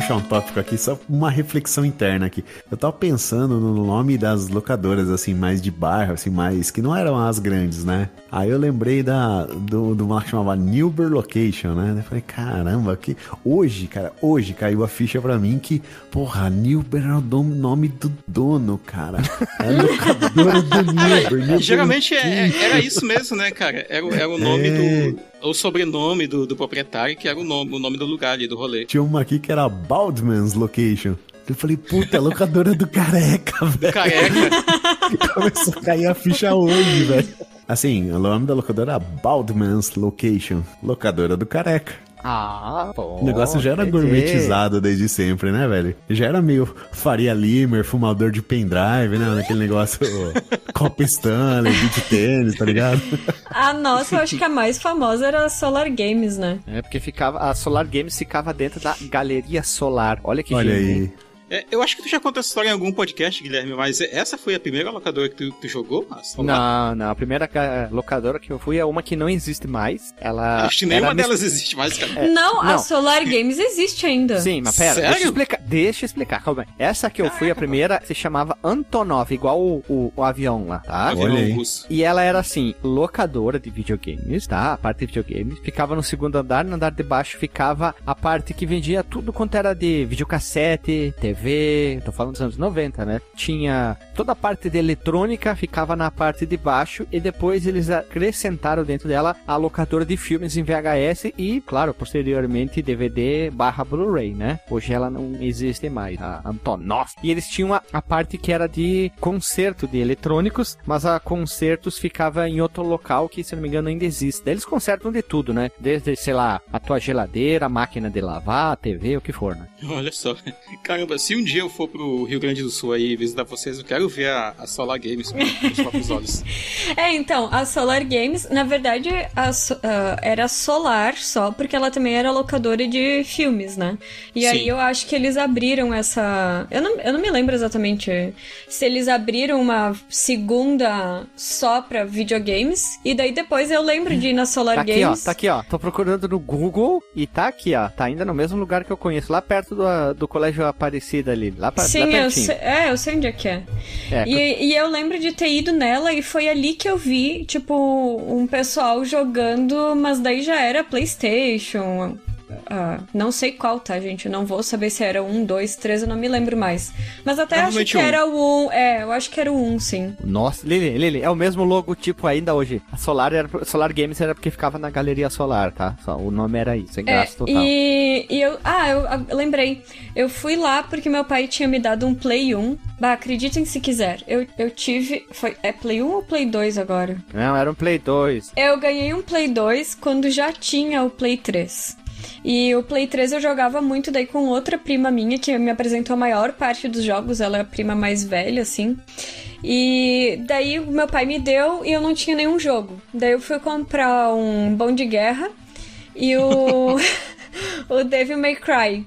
Puxar um tópico aqui, só uma reflexão interna aqui. Eu tava pensando no nome das locadoras, assim, mais de bairro, assim, mais. que não eram as grandes, né? Aí eu lembrei da, do, do uma que chamava Newber Location, né? Eu falei, caramba, que. Hoje, cara, hoje caiu a ficha pra mim que, porra, Newber era o dom- nome do dono, cara. É locadora do Newber. Geralmente é- Location. era isso mesmo, né, cara? Era, o- era o nome É. do. O sobrenome do, do proprietário, que era o nome, o nome do lugar ali, do rolê. Tinha uma aqui que era Baldman's Location. Eu falei, puta, locadora do careca, velho. Careca. Começou a cair a ficha hoje, velho. Assim, o nome da locadora é Baldman's Location. Locadora do careca. Ah, pô. O negócio já era gourmetizado desde sempre, né, velho? Já era meio Faria Limer, fumador de pendrive, né? Naquele negócio Copa Stanley, beat tênis, tá ligado? A nossa, eu acho que a mais famosa era a Solar Games, né? É porque ficava, a Solar Games ficava dentro da Galeria Solar. Olha que Olha gênio, aí. hein? É, eu acho que tu já contou essa história em algum podcast, Guilherme, mas essa foi a primeira locadora que tu, tu jogou? A Solar? Não, não. A primeira ca- locadora que eu fui é uma que não existe mais. Ela. Acho que nenhuma delas existe mais, cara. não, a não. Solar Games existe ainda. Sim, mas pera, Sério? deixa eu explicar. Deixa eu explicar, calma aí. Essa que eu fui, a primeira, se chamava Antonov, igual o, o- o avião lá, tá? Avião olha aí. russo. E ela era assim, locadora de videogames, tá? A parte de videogames. Ficava no segundo andar, no andar de baixo ficava a parte que vendia tudo quanto era de videocassete, TV, tô falando dos anos 90, né? Tinha toda a parte de eletrônica, ficava na parte de baixo e depois eles acrescentaram dentro dela a locadora de filmes em VHS e, claro, posteriormente DVD barra Blu-ray, né? Hoje ela não existe mais, a Antonov. E eles tinham a, a parte que era de concerto de eletrônicos, mas a concertos ficava em outro local que, se não me engano, ainda existe. Daí eles consertam de tudo, né? Desde, sei lá, a tua geladeira, a máquina de lavar, a TV, o que for, né? Olha só. Caramba, se um dia eu for pro Rio Grande do Sul aí visitar vocês, eu quero ver a, a Solar Games com os próprios olhos. É, então, a Solar Games, na verdade, a ah, era Solar só, porque ela também era locadora de filmes, né? E aí Sim. eu acho que eles abriram essa. Eu não, eu não me lembro exatamente se eles abriram uma segunda só pra videogames, e daí depois eu lembro de ir na Solar Tá aqui, Games. ó, tá aqui, ó. Tô procurando no Google e tá aqui, ó. Tá ainda no mesmo lugar que eu conheço, lá perto do, do Colégio Ali, lá, pra, lá Sim, eu pertinho. sei, é, eu sei onde é que é. É, E, e eu lembro de ter ido nela e foi ali que eu vi, tipo, um pessoal jogando, mas daí já era PlayStation. Ah, não sei qual, tá, gente? Eu não vou saber se era um, dois, três, eu não me lembro mais. Mas até acho que um. era o um. É, eu acho que era o um, sim. Nossa, Lili, Lili, é o mesmo logotipo ainda hoje. A Solar era Solar Games era porque ficava na Galeria Solar, tá? Só, o nome era isso, sem É, graça total. e, e eu. Ah, eu, ah, eu lembrei. Eu fui lá porque meu pai tinha me dado um Play 1. Bah, acreditem se quiser. Eu, eu tive. Foi, é Play 1 ou Play 2 agora? Não, era um Play 2. Eu ganhei um Play 2 quando já tinha o Play 3. E o Play 3 eu jogava muito daí com outra prima minha que me apresentou a maior parte dos jogos, ela é a prima mais velha, assim. E daí o meu pai me deu e eu não tinha nenhum jogo. Daí eu fui comprar um Bom de Guerra e o, o Devil May Cry.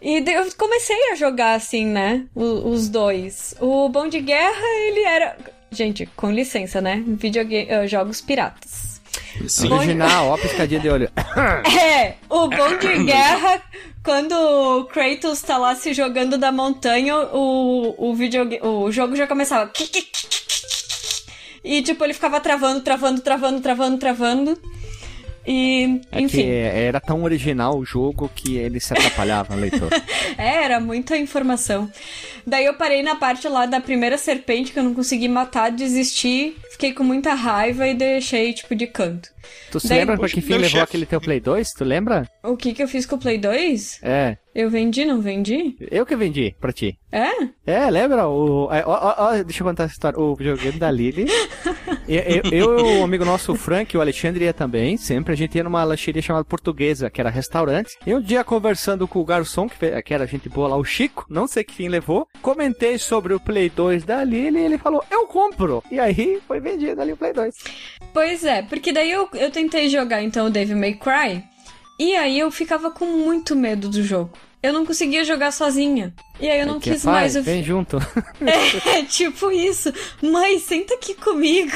E daí eu comecei a jogar assim, né? o- Os dois. O Bom de Guerra, ele era. Gente, com licença, né? Videogame, eh, jogos piratas. Sim. Original, ó, piscadinha de olho. É, o Bom de Guerra, quando o Kratos tá lá se jogando da montanha, o, o, videoga- o jogo já começava. E tipo, ele ficava travando, travando, travando, travando, travando. E, É que enfim. era tão original o jogo que ele se atrapalhava, leitor. É, era muita informação. Daí eu parei na parte lá da primeira serpente que eu não consegui matar, desisti, fiquei com muita raiva e deixei, tipo, de canto. Tu se Daí- lembra pra que fim levou chefe. aquele teu Play 2? Tu lembra? O que que eu fiz com o Play 2? É, Eu vendi, não vendi? eu que vendi pra ti. É? É, lembra? O, é, ó, ó, ó, deixa eu contar essa história. O videogame da Lily. eu, eu, e o amigo nosso, o Frank, e o Alexandre ia também. Sempre a gente ia numa lancheria chamada Portuguesa, que era restaurante. E um dia, conversando com o garçom, que, que era gente boa lá, o Chico, não sei que fim levou, comentei sobre o Play 2 da Lily e ele falou: Eu compro. E aí foi vendido ali o Play 2. Pois é, porque daí eu, eu tentei jogar então o Devil May Cry, e aí eu ficava com muito medo do jogo. Eu não conseguia jogar sozinha. E aí eu não Que quis pai, mais. Eu... Vem junto. É, tipo isso. Mãe, senta aqui comigo.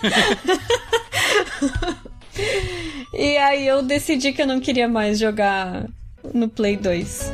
e aí eu decidi que eu não queria mais jogar no Play 2.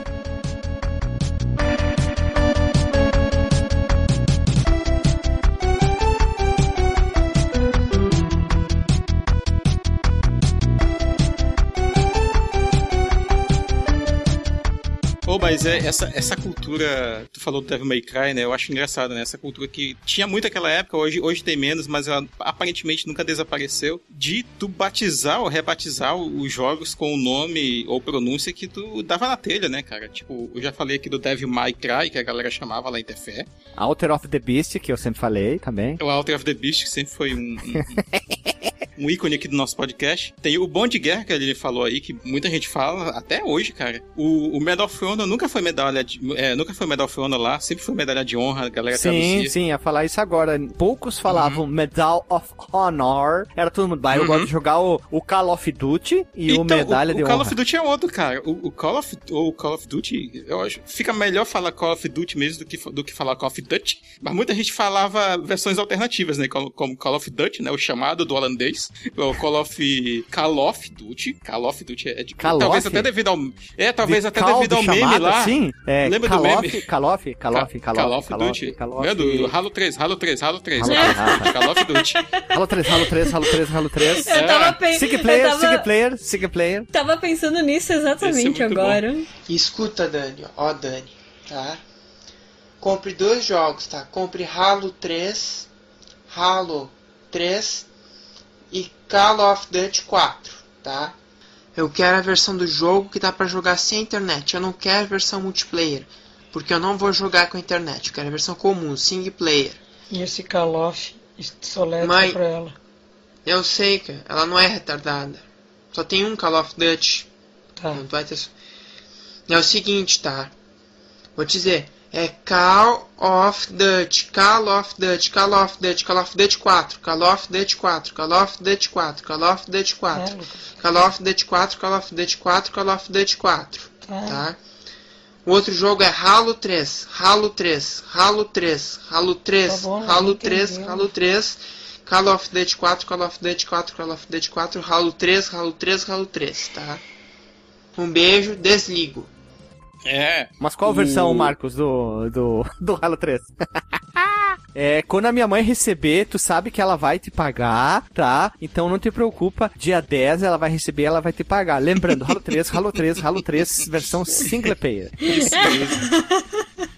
Mas é essa, essa cultura, tu falou do Devil May Cry, né? Eu acho engraçado, né? Essa cultura que tinha muito naquela época, hoje, hoje tem menos, mas ela aparentemente nunca desapareceu, de tu batizar ou rebatizar os jogos com o nome ou pronúncia que tu dava na telha, né, cara? Tipo, eu já falei aqui do Devil May Cry, que a galera chamava lá em Tefé. Alter of the Beast, que eu sempre falei também. O Alter of the Beast, que sempre foi um, um, um ícone aqui do nosso podcast. Tem o Bom de Guerra, que ele falou aí, que muita gente fala até hoje, cara. O, o Medal of Honor nunca foi medalha de, é, nunca foi Medal of Honor lá, sempre foi medalha de honra, a galera Sim, traduzia. sim, ia falar isso agora. Poucos falavam Medal of Honor. Era todo mundo, bah, eu Uhum. gosto de jogar o, o Call of Duty e o Medalha o, de o Call Honra. of Duty é outro, cara. O, o Call of o Call of Duty, eu acho, fica melhor falar Call of Duty mesmo do que, do que falar Call of Duty. Mas muita gente falava versões alternativas, né? Como, como Call of Duty, né? O chamado do holandês. O Call of Call of Duty. Call of Duty é de Call talvez até devido ao é, talvez De até call devido de ao meme chamada, lá. Sim, é, Lembra Call do of, meme? Call of, Call of, Call Call of, of Call Duty. of, Call É of. do Halo 3, Halo 3, Halo 3. Halo né? 3, Call of Duty. Halo 3, Halo 3, Halo 3, Halo 3. Eu tava, pe... Single eu player, tava... single player, single player. tava pensando nisso exatamente é agora. Escuta, Dani, ó, Dani, tá? Compre dois jogos, tá? Compre Halo 3, Halo 3 e Call of Duty 4, tá? Eu quero a versão do jogo que dá pra jogar sem internet. Eu não quero a versão multiplayer, porque eu não vou jogar com a internet. Eu quero a versão comum, single player. E esse Call of soletra Mãe. pra ela. Eu sei que ela não é retardada. Só tem um Call of Duty. Tá. Não vai ter. É o seguinte, tá? Vou te dizer. É Call of Duty, Call of Duty, Call of Duty, Call of Duty 4, Call of Duty 4, Call of Duty 4, Call of Duty 4, É, Lucas. Call of Duty 4, Call of Duty 4, Call of Duty 4, Tá. tá? O outro jogo é Halo 3, Halo 3, Halo 3, Halo 3, Tá bom, Halo não 3, entendeu. Halo 3, Call of Duty 4, Call of Duty 4, Call of Duty 4, Halo 3, Halo 3, Halo 3, tá? Um beijo, desligo. É. Mas qual versão, Marcos, do, do, do Halo 3? É, quando a minha mãe receber, tu sabe que ela vai te pagar, tá? Então não te preocupa, dia 10 ela vai receber, ela vai te pagar. Lembrando, Halo 3, Halo 3, Halo 3, versão single player. Isso mesmo.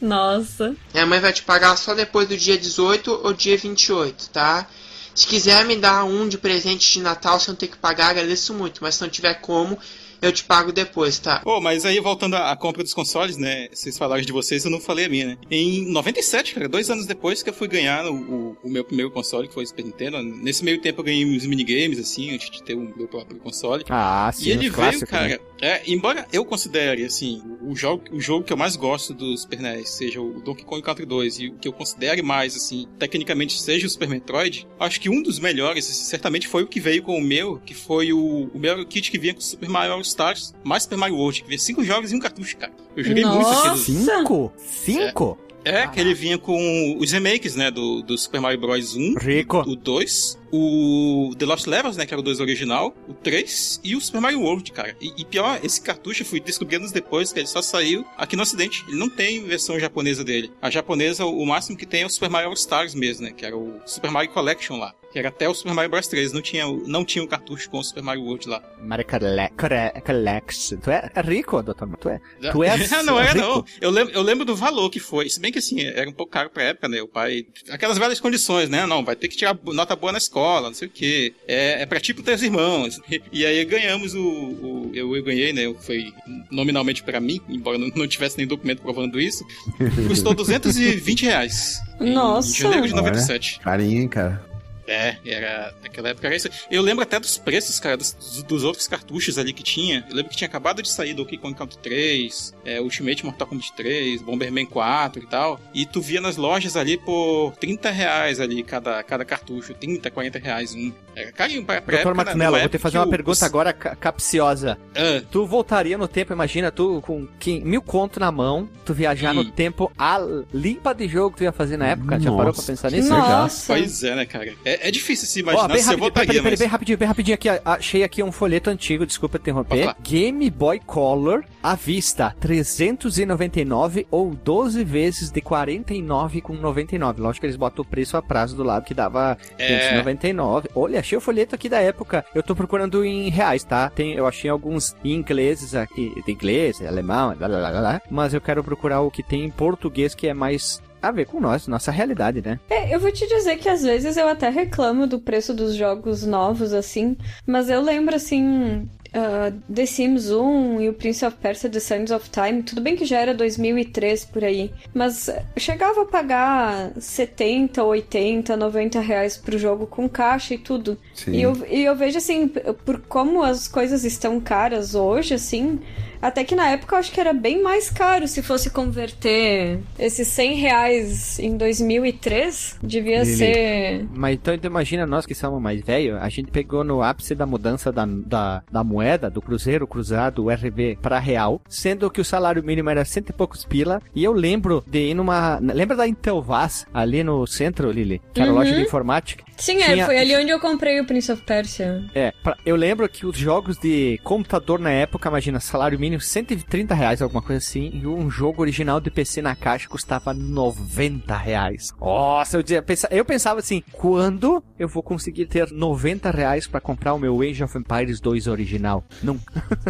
Nossa. Minha mãe vai te pagar só depois do dia 18 ou dia 28, tá? Se quiser me dar um de presente de Natal sem eu ter que pagar, agradeço muito. Mas se não tiver como, eu te pago depois, tá? Pô, mas aí voltando à compra dos consoles, né? Vocês falaram de vocês, eu não falei a minha, né? Em 97, cara, dois anos depois que eu fui ganhar o, o- o meu primeiro console, que foi o Super Nintendo. Nesse meio tempo eu ganhei uns minigames, assim, antes de ter o meu próprio console. Ah, sim, e ele veio, clássicos, cara. né? É, embora eu considere, assim, o jogo, o jogo que eu mais gosto do Super NES seja o Donkey Kong Country 2 e o que eu considere mais, assim, tecnicamente seja o Super Metroid, acho que um dos melhores, assim, certamente foi o que veio com o meu, que foi o, o meu kit que vinha com o Super Mario All Stars, mais Super Mario World, que vinha cinco jogos e um cartucho, cara. Eu joguei muito Nossa! aquilo. Cinco? Cinco? É, que ele vinha com os remakes, né, do, do Super Mario Bros 1, Rico. o 2, o The Lost Levels, né, que era o 2 original, o 3 e o Super Mario World, cara. E, e pior, esse cartucho eu fui descobrir anos depois que ele só saiu aqui no ocidente. Ele não tem versão japonesa dele. A japonesa, o máximo que tem é o Super Mario All Stars mesmo, né, que era o Super Mario Collection lá. Que era até o Super Mario Bros 3, não tinha, o- não tinha o cartucho com o Super Mario World lá. Mario Collection. Tu é rico, doutor? Tu é, tu és não é, rico. não. Eu lembro, eu lembro do valor que foi. Se bem que assim, era um pouco caro pra época, né? O pai. Aquelas velhas condições, né? Não, vai ter que tirar nota boa na escola, não sei o quê. É, é pra tipo três irmãos. E aí ganhamos o. o- eu, eu ganhei, né? Foi nominalmente pra mim, embora não, não tivesse nem documento provando isso. Custou 220 reais. Nossa. Em janeiro de Olha. 97. Carinha, hein, cara. É, era. Naquela época era isso. Eu lembro até dos preços, cara, dos, dos outros cartuchos ali que tinha. Eu lembro que tinha acabado de sair Donkey Kong Country 3, é, Ultimate Mortal Kombat 3, Bomberman 4 e tal. E tu via nas lojas ali por 30 reais ali cada, cada cartucho. 30, 40 reais um. Era carinho pra, pra Doutor época, né? Martinello, vou te fazer uma o- pergunta agora ca- capciosa. Ah, Tu voltaria no tempo, imagina, tu com mil conto na mão, tu viajar no Hum. tempo, a limpa de jogo que tu ia fazer na época. Já parou pra Nossa. pensar nisso? Nossa. pois é, né, cara? É, é difícil se imaginar bem se eu peraí, peraí, mas... bem rapidinho, bem rapidinho aqui. Achei aqui um folheto antigo, desculpa interromper. Game Boy Color à vista, 399 ou 12 vezes de 49,99. Lógico que eles botam o preço a prazo do lado que dava É. 599. Olha, achei o folheto aqui da época. Eu tô procurando em reais, tá? Tem, eu achei alguns em ingleses aqui, de inglês, alemão, blá, blá, blá, blá, mas eu quero procurar o que tem em português que é mais a ver com nós, nossa realidade, né? É, eu vou te dizer que às vezes eu até reclamo do preço dos jogos novos, assim, mas eu lembro, assim. Uh, The Sims 1 e o Prince of Persia The Sands of Time, tudo bem que já era 2003 por aí, mas chegava a pagar 70, 80, 90 reais pro jogo com caixa e tudo. Sim. E eu, e eu vejo assim, por como as coisas estão caras hoje, assim, até que na época eu acho que era bem mais caro se fosse converter esses 100 reais em 2003. Devia Lili. ser. Mas então, então imagina nós que somos mais velhos, a gente pegou no ápice da mudança da, da, da moeda, do cruzeiro cruzado, o RB para real, sendo que o salário mínimo era cento e poucos pila, e eu lembro de ir numa... Lembra da Intelvas, ali no centro, Lili? Que era Uhum. loja de informática? Sim, é, Tinha- foi ali onde eu comprei o Prince of Persia. É, pra- eu lembro que os jogos de computador na época, imagina, salário mínimo 130 reais, alguma coisa assim, e um jogo original de PC na caixa custava 90 reais. Nossa, eu, dizia- pensa- eu pensava assim, quando eu vou conseguir ter 90 reais pra comprar o meu Age of Empires 2 original? Não.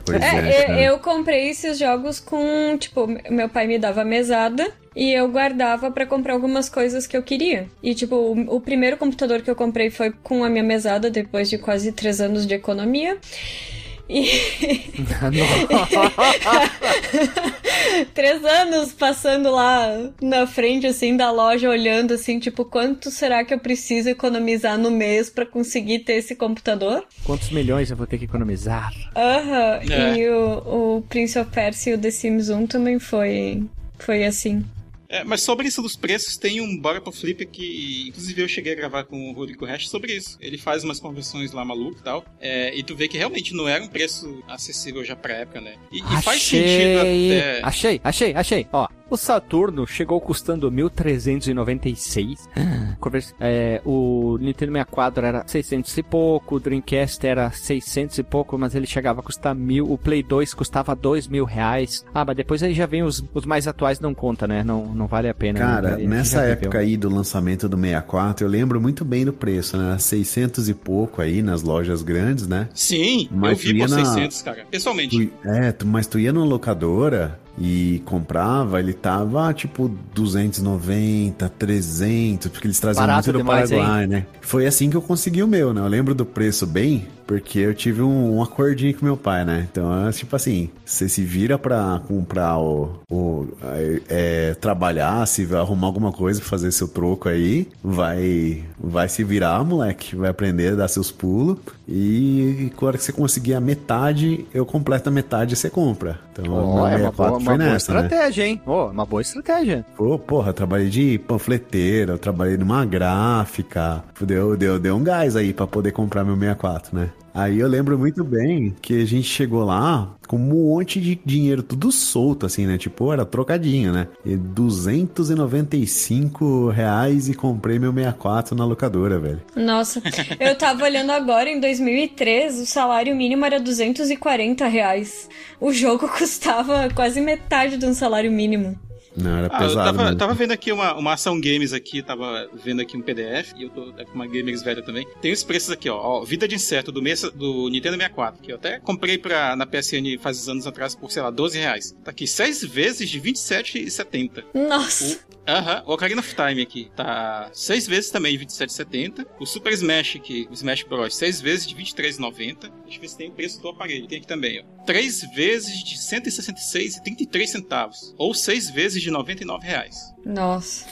Pois É, é, eu comprei esses jogos com, tipo, meu pai me dava mesada e eu guardava pra comprar algumas coisas que eu queria. E, tipo, o, o primeiro computador que eu comprei foi com a minha mesada depois de quase três anos de economia. E três anos passando lá na frente, assim, da loja, olhando, assim, tipo, quanto será que eu preciso economizar no mês pra conseguir ter esse computador? Quantos milhões eu vou ter que economizar? Aham, É. e o, o Prince of Persia e o The Sims 1 também foi, foi assim. É, mas sobre isso dos preços, tem um Bora pro Flip que, inclusive, eu cheguei a gravar com o Rodrigo Hash sobre isso. Ele faz umas conversões lá maluco e tal. É, e tu vê que realmente não era um preço acessível já pra época, né? E, e faz sentido até. Achei, achei, achei. Ó, o Saturno chegou custando 1.396. Convers- É, o Nintendo 64 era 600 e pouco, o Dreamcast era 600 e pouco, mas ele chegava a custar mil. O Play 2 custava dois mil reais. Ah, mas depois aí já vem os, os mais atuais, não conta, né? Não, não vale a pena. Cara, né? A gente nessa época aí do lançamento do 64, eu lembro muito bem do preço, né? 600 e pouco aí nas lojas grandes, né? Sim, eu Mas vi tu ia por na- 600, cara. Pessoalmente. Tu- é, tu- mas tu ia numa locadora e comprava, ele tava tipo 290, 300, porque eles traziam Barato muito do demais, Paraguai, né? Foi assim que eu consegui o meu, né? Eu lembro do preço bem, porque eu tive um, um acordinho com meu pai, né? Então, é tipo assim, você se vira pra comprar o. o é, trabalhar, se arrumar alguma coisa pra fazer seu troco aí, vai, vai se virar, moleque. Vai aprender a dar seus pulos. E, e hora que você conseguir a metade, eu completo a metade e você compra. Então, meu é uma 64 boa, uma boa nessa, né? estratégia, hein? Ó, uma boa estratégia. Pô, porra, eu trabalhei de panfleteiro, eu trabalhei numa gráfica. Deu, deu, deu um gás aí pra poder comprar meu 64, né? Aí eu lembro muito bem que a gente chegou lá com um monte de dinheiro tudo solto, assim, né? Tipo, era trocadinho, né? E 295 reais e comprei meu 64 na locadora, velho. Nossa, eu tava olhando agora, em 2003, o salário mínimo era 240 reais. O jogo custava quase metade de um salário mínimo. Não, era Ah, eu pesado. tava, mesmo. tava vendo aqui uma, uma ação games aqui, tava vendo aqui um PDF, e eu tô com uma gamers velha também. Tem os preços aqui, ó. ó, Vida de inseto do, mês, do Nintendo 64, que eu até comprei pra, na PSN faz anos atrás por, sei lá, 12 reais. Tá aqui, 6 vezes de 27,70. Nossa, Aham, o Ocarina of Time aqui tá 6 vezes também de 27,70. O Super Smash aqui, o Smash Bros, 6 vezes de 23,90. Deixa eu ver se tem o preço do aparelho. Tem aqui também, ó. 3 vezes de 166,33 centavos. Ou 6 vezes de 99 reais. nossa.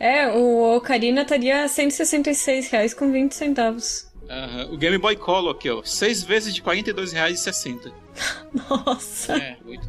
É, o Ocarina estaria 166 reais com 20 centavos. Aham, O Game Boy Color aqui, ó. 6 vezes de R$ 42,60. Nossa. É, muito.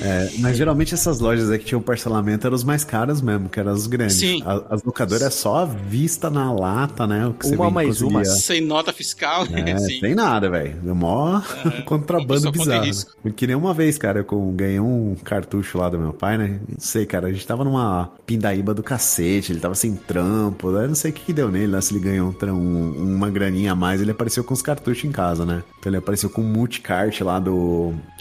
É, mas geralmente essas lojas aí que tinham parcelamento eram os mais caros mesmo, que eram os grandes. Sim. A- as locadoras é só a vista na lata, né? O que Uma bem mais uma. conseguia- Sem nota fiscal, É, assim. sem nada, velho. É mó contrabando Só conta bizarro. né? risco. Eu que nem uma vez, cara, eu com- ganhei um cartucho lá do meu pai, né? Não sei, cara, a gente tava numa pindaíba do cacete, ele tava sem trampo, eu não sei o que, que deu nele, lá se ele ganhou um, um- uma graninha a mais, ele apareceu com os cartuchos em casa, né? Então ele apareceu com um multicart lá do...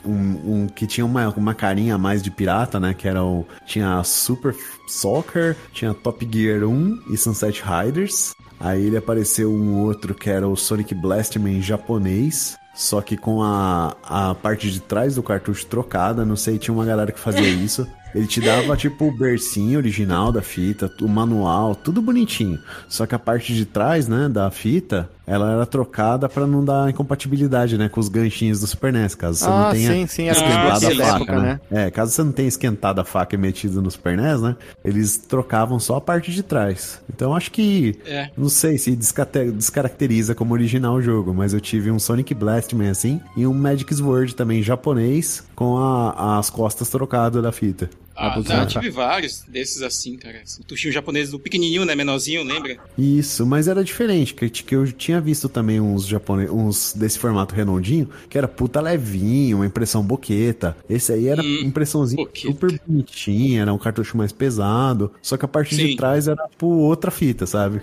Um, um que tinha uma, uma carinha a mais de pirata, né? Que era o... Tinha Super Soccer, tinha Top Gear 1 e Sunset Riders. Aí ele apareceu um outro que era o Sonic Blastman japonês. Só que com a, a parte de trás do cartucho trocada, não sei, tinha uma galera que fazia isso. Ele te dava, tipo, o bercinho original da fita, o manual, tudo bonitinho. Só que a parte de trás, né, da fita, ela era trocada pra não dar incompatibilidade, né, com os ganchinhos do Super NES, caso você não Ah, tenha sim, sim, esquentado a faca, época, né? É, caso você não tenha esquentado a faca e metido no Super NES, né, eles trocavam só a parte de trás. Então acho que, É. não sei se descaracteriza como original o jogo, mas eu tive um Sonic Blastman assim e um Magic Sword também japonês com a- as costas trocadas da fita. Ah, não, eu tive vários desses assim, cara. Assim, tuchinho japonês do pequenininho, né? Menorzinho, lembra? Isso, mas era diferente, que, que eu tinha visto também uns japoneses, uns desse formato redondinho, que era puta levinho, uma impressão boqueta. Esse aí era Hum, impressãozinha boqueta. super bonitinha, era um cartucho mais pesado, só que a parte de Sim. trás era tipo outra fita, sabe?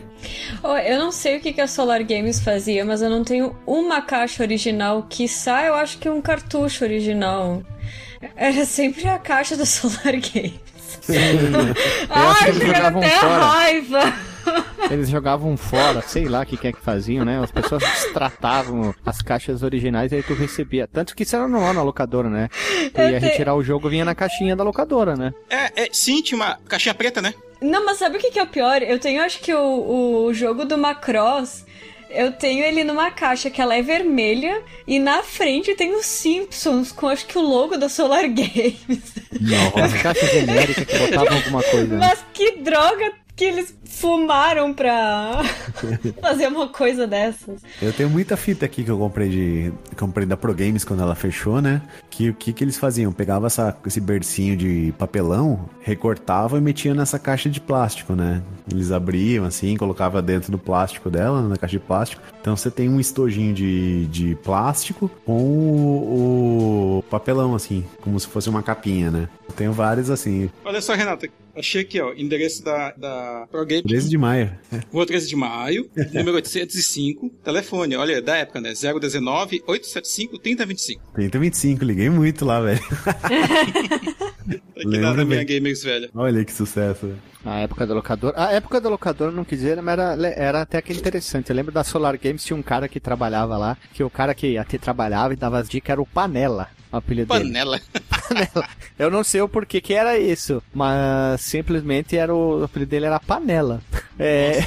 Oh, eu não sei o que, que a Solar Games fazia, mas eu não tenho uma caixa original. Quiçá eu acho que um cartucho original. Era sempre a caixa da Solar Games. acho que Ai, eles chega jogavam até fora. raiva. Eles jogavam fora, sei lá o que, que é que faziam, né? As pessoas destratavam as caixas originais e aí tu recebia. Tanto que isso era normal na locadora, né? Tu Eu ia te- retirar o jogo, vinha na caixinha da locadora, né? É, é, sim, tinha uma caixinha preta, né? Não, mas sabe o que, que é o pior? Eu tenho, acho que o, o jogo do Macross. Eu tenho ele numa caixa que ela é vermelha e na frente tem os Simpsons com acho que o logo da Solar Games. As caixas genéricas que botavam alguma coisa. Mas que droga que eles fumaram pra fazer uma coisa dessas. Eu tenho muita fita aqui que eu comprei de. comprei da Pro Games quando ela fechou, né? Que o que, que eles faziam? Pegava essa, esse bercinho de papelão, recortava e metia nessa caixa de plástico, né? Eles abriam assim, colocava dentro do plástico dela, na caixa de plástico. Então você tem um estojinho de, de plástico com o, o papelão, assim, como se fosse uma capinha, né? Eu tenho vários assim, Olha só, Renata. Achei aqui, ó. Endereço da, da Game. 13 de maio. Rua 13 de Maio, número 805. Telefone, olha, da época, né? 019 875 3025. 3025, liguei muito lá, velho. Aqui Lembra da minha bem. Gamers velha. Olha que sucesso, velho. A época da locadora. A época da locadora, não quis dizer, mas era, era até que interessante. Eu lembro da Solar Games, tinha um cara que trabalhava lá, que o cara que até trabalhava e dava as dicas era o Panela. O apelido dele. Panela. Panela. Eu não sei o porquê que era isso, mas simplesmente era o, o apelido dele era Panela. É,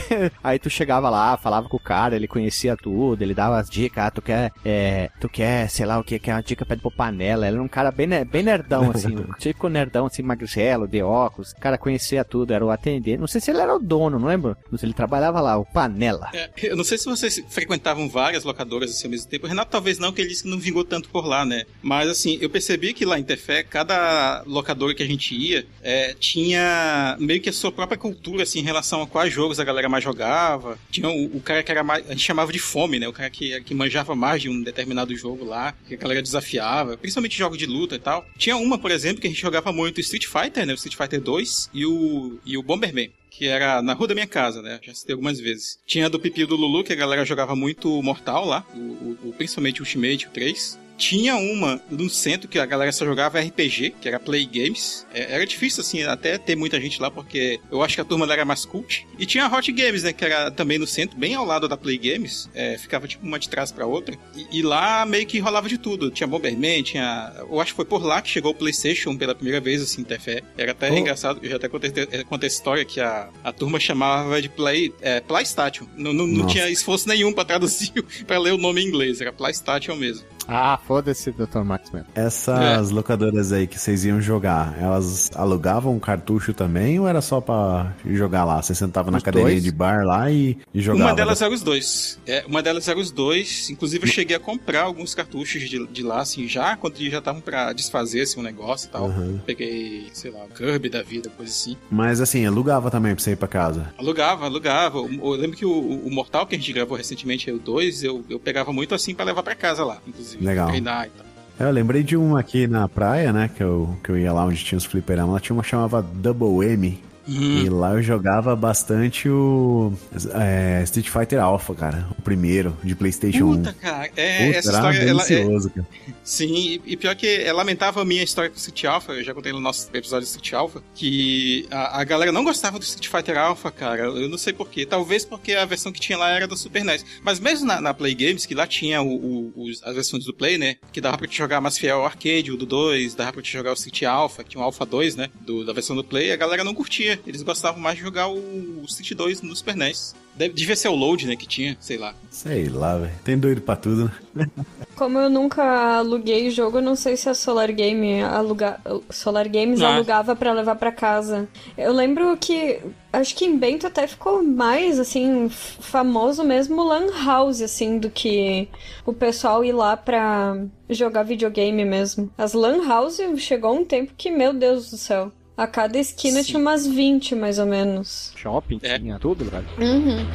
aí tu chegava lá, falava com o cara, ele conhecia tudo, ele dava as dicas, ah, tu quer, é, tu quer, sei lá o que, quer uma dica pede pro Panela. Ele era um cara bem, bem nerdão, assim, um típico nerdão, assim, magricelo, de óculos. O cara conhecia tudo, era o atendente. Não sei se ele era o dono, não lembro. Mas ele trabalhava lá, o Panela. É, eu não sei se vocês frequentavam várias locadoras assim ao mesmo tempo. O Renato talvez não, que ele disse que não vingou tanto por lá, né? Mas assim, eu percebi que lá em Tefé, cada locadora que a gente ia é, tinha meio que a sua própria cultura, assim, em relação a quais jogos a galera mais jogava. Tinha o, o cara que era mais. A gente chamava de fome, né? O cara que, que manjava mais de um determinado jogo lá, que a galera desafiava, principalmente jogos de luta e tal. Tinha uma, por exemplo, que a gente jogava muito Street Fighter, né? O Street Fighter 2 e o, e o Bomberman que era na rua da minha casa, né? Já citei algumas vezes. Tinha do Pipi do Lulu, que a galera jogava muito Mortal lá, o, o- principalmente Ultimate, o 3. Tinha uma no centro que a galera só jogava RPG, que era Play Games. É, era difícil, assim, até ter muita gente lá, porque eu acho que a turma era mais cult. E tinha a Hot Games, né? Que era também no centro, bem ao lado da Play Games. É, ficava tipo uma de trás pra outra. E, e lá meio que rolava de tudo. Tinha Bomberman, tinha. Eu acho que foi por lá que chegou o PlayStation pela primeira vez, assim, Tefé. Era até Oh. engraçado, eu já até contei, contei essa história que a, a turma chamava de Play, é, PlayStation. Não, não, não tinha esforço nenhum pra traduzir, pra ler o nome em inglês. Era PlayStation mesmo. Ah, foda-se, Dr. Max mesmo. Essas locadoras aí que vocês iam jogar, elas alugavam um cartucho também ou era só pra jogar lá? Você sentava na Os cadeirinha dois? de bar lá e, e jogava? Uma delas era os dois. É, uma delas era os dois. Inclusive, eu cheguei a comprar alguns cartuchos de, de lá, assim, já, quando eles já estavam pra desfazer assim, um negócio e tal. Uhum. Peguei, sei lá, Kirby da vida, coisa assim. Mas assim, alugava também pra você ir pra casa. Alugava, alugava. Eu, eu lembro que o, o Mortal que a gente gravou recentemente, o 2, eu, eu pegava muito assim pra levar pra casa lá, inclusive. Legal. E tal. Eu lembrei de uma aqui na praia, né? Que eu, que eu ia lá onde tinha os fliperamas. Lá tinha uma que chamava Double M. Hum. E lá eu jogava bastante o é, Street Fighter Alpha, cara. O primeiro, de Playstation 1. Puta, cara. É, Puta, essa história, ela, é, delicioso, cara. Sim, e, pior que é lamentável a minha história com o Street Alpha, eu já contei no nosso episódio de Street Alpha, que a, a galera não gostava do Street Fighter Alpha, cara. Eu não sei porquê. Talvez porque a versão que tinha lá era do Super NES. Mas mesmo na, na Play Games, que lá tinha o, o- os- as versões do Play, né? Que dava pra te jogar mais fiel ao arcade, o do 2, dava pra te jogar o Street Alpha, que tinha o Alpha 2, né? Do, da versão do Play, a galera não curtia. Eles gostavam mais de jogar o, Street 2 no Super NES. Deve, devia ser o load, né, que tinha, sei lá. Sei lá, velho. Tem doido pra tudo, né? Como eu nunca aluguei jogo, eu não sei se a Solar Game aluga... Solar Games Ah. alugava pra levar pra casa. Eu lembro que acho que em Bento até ficou mais assim famoso mesmo o Lan House assim do que o pessoal ir lá pra jogar videogame mesmo. As Lan House chegou um tempo que meu Deus do céu. A cada esquina Sim. tinha umas 20, mais ou menos. Shopping, É. tinha tudo, velho. Uhum.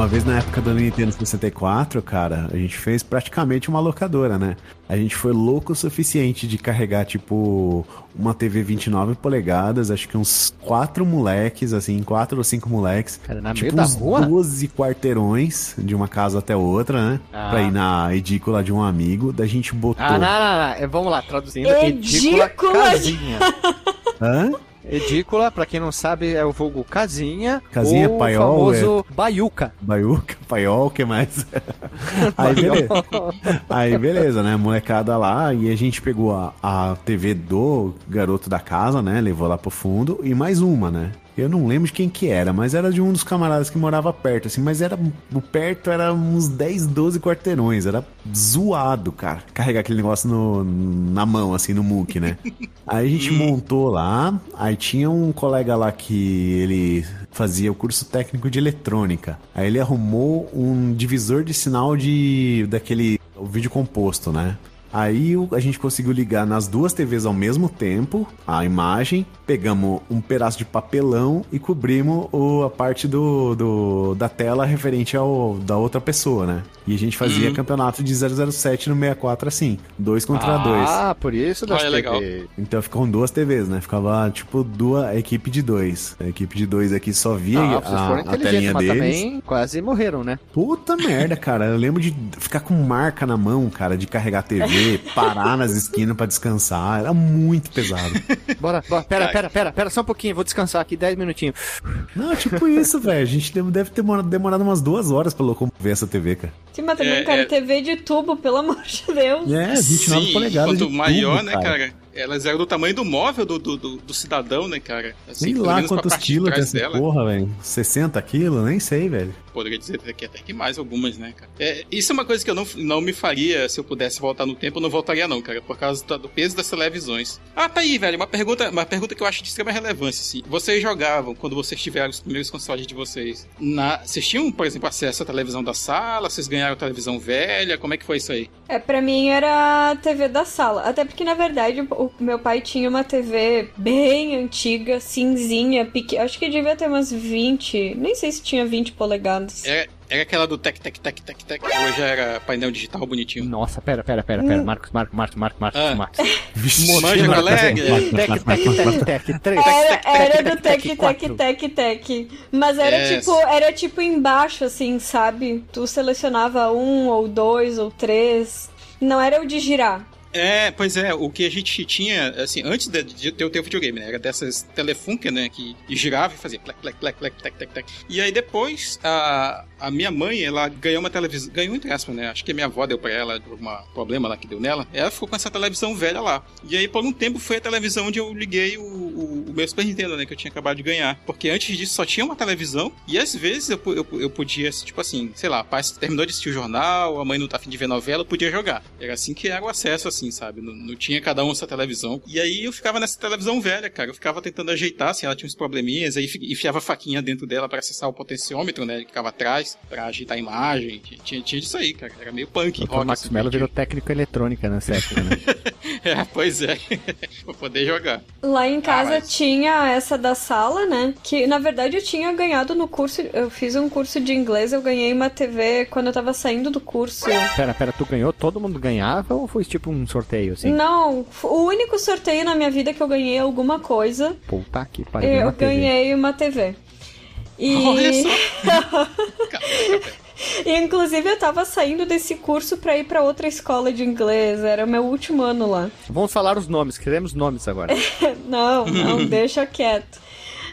Uma vez na época do Nintendo 64, cara, a gente fez praticamente uma locadora, né? A gente foi louco o suficiente de carregar, tipo, uma TV 29 polegadas, acho que uns quatro moleques, assim, quatro ou cinco moleques. Cara, na tipo, meio da uns rua? 12 quarteirões de uma casa até outra, né? Ah. Pra ir na edícula de um amigo. Da gente botou. Ah, não, não, não. É, Vamos lá, traduzindo. Edícula casinha. Hã? Edícula, pra quem não sabe, é o vulgo casinha. Casinha, ou paiol, o famoso baiuca. Baiuca, paiol, o que mais? Aí beleza. Aí beleza, né? Molecada lá, e a gente pegou a, a TV do garoto da casa, né? Levou lá pro fundo, e mais uma, né? Eu não lembro de quem que era, mas era de um dos camaradas que morava perto, assim, mas era. O perto era uns 10, 12 quarteirões. Era zoado, cara. Carregar aquele negócio no, na mão, assim, no muque, né? Aí a gente montou lá, aí tinha um colega lá que ele fazia o curso técnico de eletrônica. Aí ele arrumou um divisor de sinal de daquele o vídeo composto, né? Aí a gente conseguiu ligar nas duas TVs ao mesmo tempo a imagem, pegamos um pedaço de papelão e cobrimos o- a parte do, do- da tela referente ao da outra pessoa, né? E a gente fazia campeonato de 007 no 64 assim, dois contra dois. Ah, por isso das Olha, legal. TV. Então ficam duas TVs, né? Ficava tipo duas, a equipe de dois. A equipe de dois aqui só via Ah, a, a telinha mas deles. também quase morreram, né? Puta merda, cara. Eu lembro de ficar com marca na mão, cara, de carregar a TV, parar nas esquinas pra descansar. Era muito pesado. Bora, bora. Pera, pera, pera, pera, só um pouquinho. Vou descansar aqui 10 minutinhos. Não, tipo isso, velho. A gente deve ter demorado, umas duas horas pra locomover essa TV, cara. Sim, mas também, É, cara, é. TV de tubo, pelo amor de Deus. É, 29 Sim, polegadas. quanto de maior, tubo, né, cara? Elas eram do tamanho do móvel do, do, do, do cidadão, né, cara? Assim, Sei lá quantos quilos tem essa dela. porra, velho. 60 quilos? Nem sei, velho. Poderia dizer que até que mais algumas, né, cara? É, isso é uma coisa que eu não, não me faria se eu pudesse voltar no tempo, eu não voltaria não, cara, por causa do, do peso das televisões. Ah, tá aí, velho, uma pergunta, uma pergunta que eu acho de extrema relevância, assim. Vocês jogavam, quando vocês tiveram os primeiros consoles de vocês, na, vocês tinham, por exemplo, acesso à televisão da sala? Vocês ganharam televisão velha? Como é que foi isso aí? É, pra mim era a TV da sala. Até porque, na verdade, o meu pai tinha uma TV bem antiga, cinzinha, pequena. Acho que devia ter umas 20. Nem sei se tinha 20 polegadas. Era, era aquela do tec, tec, tec, tec, tec, hoje era painel digital bonitinho. Nossa, pera, pera, pera, pera. Marcos, Marcos, Marcos, Marcos, Marcos, Ah. Marcos. Vixe, Manja. Marcos, Tec, tec, tec, tec. Era, do tec, tec, tec, tec. Mas era tipo, era tipo embaixo, assim, sabe? Tu selecionava um, ou dois, ou três. Não era o de girar. É, pois é, o que a gente tinha, assim, antes de, de ter o teu videogame, né? Era dessas Telefunken, né? Que girava e fazia plec, plec, plec, plec, tec, tec, tec. E aí depois, a, a minha mãe, ela ganhou uma televisão, ganhou entre aspas, né? Acho que a minha avó deu pra ela, por um problema lá que deu nela. Ela ficou com essa televisão velha lá. E aí, por um tempo, foi a televisão onde eu liguei o, o, o meu Super Nintendo, né? Que eu tinha acabado de ganhar. Porque antes disso só tinha uma televisão e às vezes eu, eu, eu podia, tipo assim, sei lá, pai terminou de assistir o jornal, a mãe não tá afim de ver novela, eu podia jogar. Era assim que era o acesso, assim, sabe? Não, não tinha cada um essa televisão. E aí eu ficava nessa televisão velha, cara. Eu ficava tentando ajeitar, assim, ela tinha uns probleminhas, aí fi- enfiava a faquinha dentro dela pra acessar o potenciômetro, né? Que ficava atrás, pra ajeitar a imagem. Tinha, tinha, disso aí, cara. Era meio punk. O rock, Max assim, Mello virou técnico eletrônica nessa época, né? É, pois é. pra poder jogar. Lá em casa mas- tinha essa da sala, né? Que na verdade eu tinha ganhado no curso. Eu fiz um curso de inglês, eu ganhei uma TV quando eu tava saindo do curso. Pera, pera, tu ganhou? Todo mundo ganhava ou foi tipo um sorteio, assim? Não, o único sorteio na minha vida que eu ganhei alguma coisa, Puta que pariu. eu uma TV. ganhei uma TV. E... Olha só. E inclusive eu tava saindo desse curso pra ir pra outra escola de inglês, era o meu último ano lá. Vamos falar os nomes, queremos nomes agora. Não, não, deixa quieto.